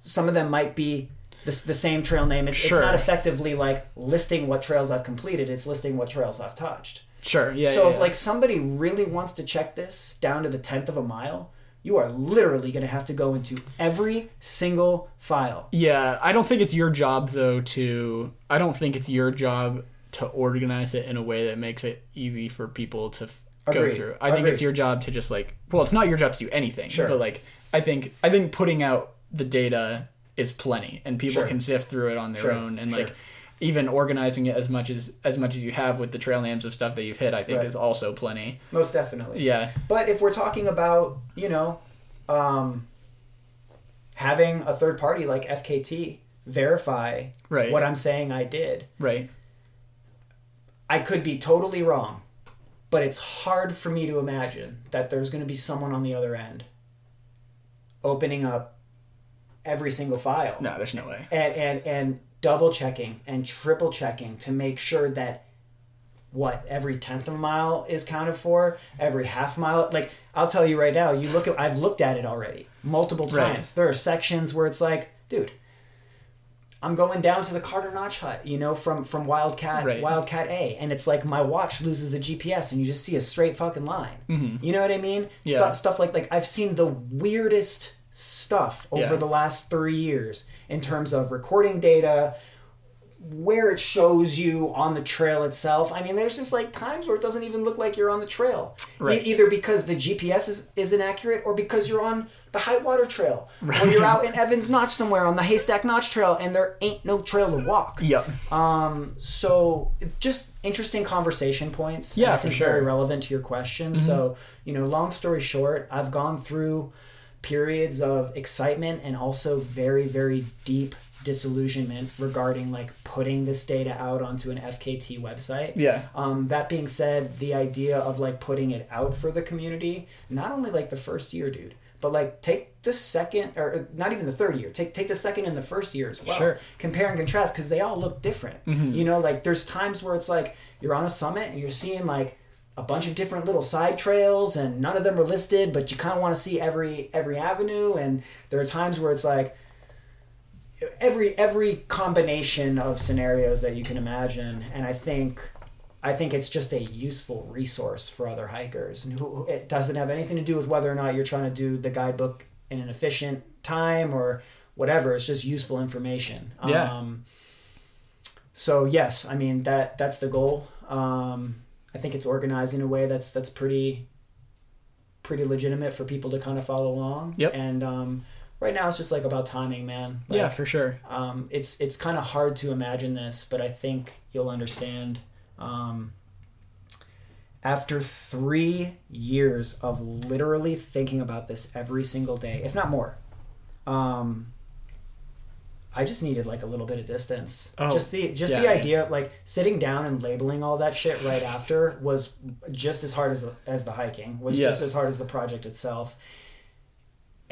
Some of them might be the, the same trail name. It's, Sure. it's not effectively like listing what trails I've completed. It's listing what trails I've touched. Sure. Yeah. so yeah, if yeah. like somebody really wants to check this down to the tenth of a mile, you are literally going to have to go into every single file. Yeah, I don't think it's your job though to. I don't think it's your job to organize it in a way that makes it easy for people to f- go through. I think it's your job to just like. Well, it's not your job to do anything. Sure. But like, I think I think putting out the data is plenty, and people Sure. can sift through it on their Sure, own, and like. Even organizing it as much as as much as you have with the trail names of stuff that you've hit, I think Right. is also plenty. Most definitely. Yeah, But if we're talking about, you know, um, having a third party like FKT verify right, what I'm saying I did, right, I could be totally wrong. But it's hard for me to imagine that there's going to be someone on the other end opening up every single file. no, there's no way. and and and double checking and triple checking to make sure that what every tenth of a mile is counted for every half mile like i'll tell you right now you look at i've looked at it already multiple Right. times there are sections where it's like dude i'm going down to the carter notch hut you know from from wildcat Right. wildcat a and it's like my watch loses the gps and you just see a straight fucking line Mhm. you know what i mean Yeah. Stu- stuff like like i've seen the weirdest stuff over Yeah. the last three years in terms of recording data where it shows you on the trail itself. I mean, there's just like times where it doesn't even look like you're on the trail. E- either because the GPS is, is inaccurate or because you're on the high water trail. Or you're out in Evans Notch somewhere on the Haystack Notch Trail and there ain't no trail to walk. Yep. Um, so just interesting conversation points. Yeah, I for think sure. Mm-hmm. very relevant to your question. So, you know, long story short, I've gone through periods of excitement and also very, very deep disillusionment regarding like putting this data out onto an FKT website. Yeah. Um, that being said, the idea of like putting it out for the community, not only like the first year, dude, but like take the second or not even the third year, take take the second and the first year as well. Sure. Compare and contrast because they all look different. You know, like there's times where it's like you're on a summit and you're seeing like a bunch of different little side trails and none of them are listed, but you kind of want to see every every avenue. And there are times where it's like every every combination of scenarios that you can imagine and i think i think it's just a useful resource for other hikers and who, it doesn't have anything to do with whether or not you're trying to do the guidebook in an efficient time or whatever it's just useful information Yeah. um, so yes i mean that that's the goal um, i think it's organized in a way that's that's pretty pretty legitimate for people to kind of follow along Yep. and um, right now it's just like about timing man Like, Yeah, for sure. um, it's it's kind of hard to imagine this, but I think you'll understand. Um, after three years of literally thinking about this every single day, if not more, um, I just needed like a little bit of distance. Oh, just the just yeah, the idea, like sitting down and labeling all that shit right after, was just as hard as the, as the hiking. Was Yeah. just as hard as the project itself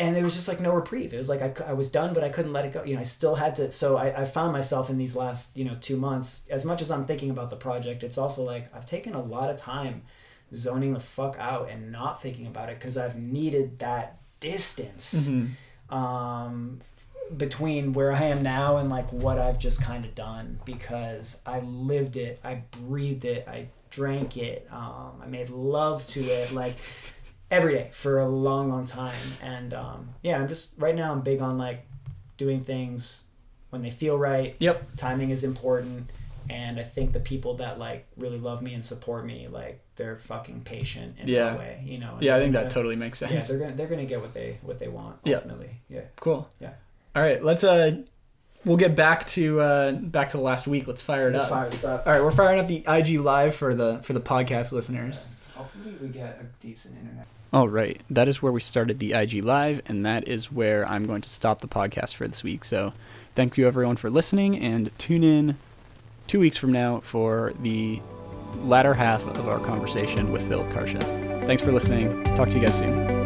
and there was just like no reprieve. It was like I, I was done, but I couldn't let it go. You know, I still had to. So I, I found myself in these last you know two months. As much as I'm thinking about the project, it's also like I've taken a lot of time zoning the fuck out and not thinking about it because I've needed that distance um, between where I am now and like what I've just kind of done because I lived it, I breathed it, I drank it, um, I made love to it, like every day for a long, long time. And um, yeah, I'm just right now. I'm big on like doing things when they feel right. Yep. Timing is important. And I think the people that like really love me and support me, like they're fucking patient in Yeah. that way, you know. Yeah, I think that gonna- totally makes sense. Yeah, they're gonna they're gonna get what they what they want Yeah. ultimately. Yeah. Cool. Yeah. All right, let's uh we'll get back to uh back to the last week. Let's fire it Let's up. fire this up. All right, we're firing up the IG live for the for the podcast listeners. Hopefully we get a decent internet. All right, that is where we started the IG Live, and that is where I'm going to stop the podcast for this week. So, thank you everyone for listening, and tune in two weeks from now for the latter half of our conversation with Philip Carcia. Thanks for listening. Talk to you guys soon.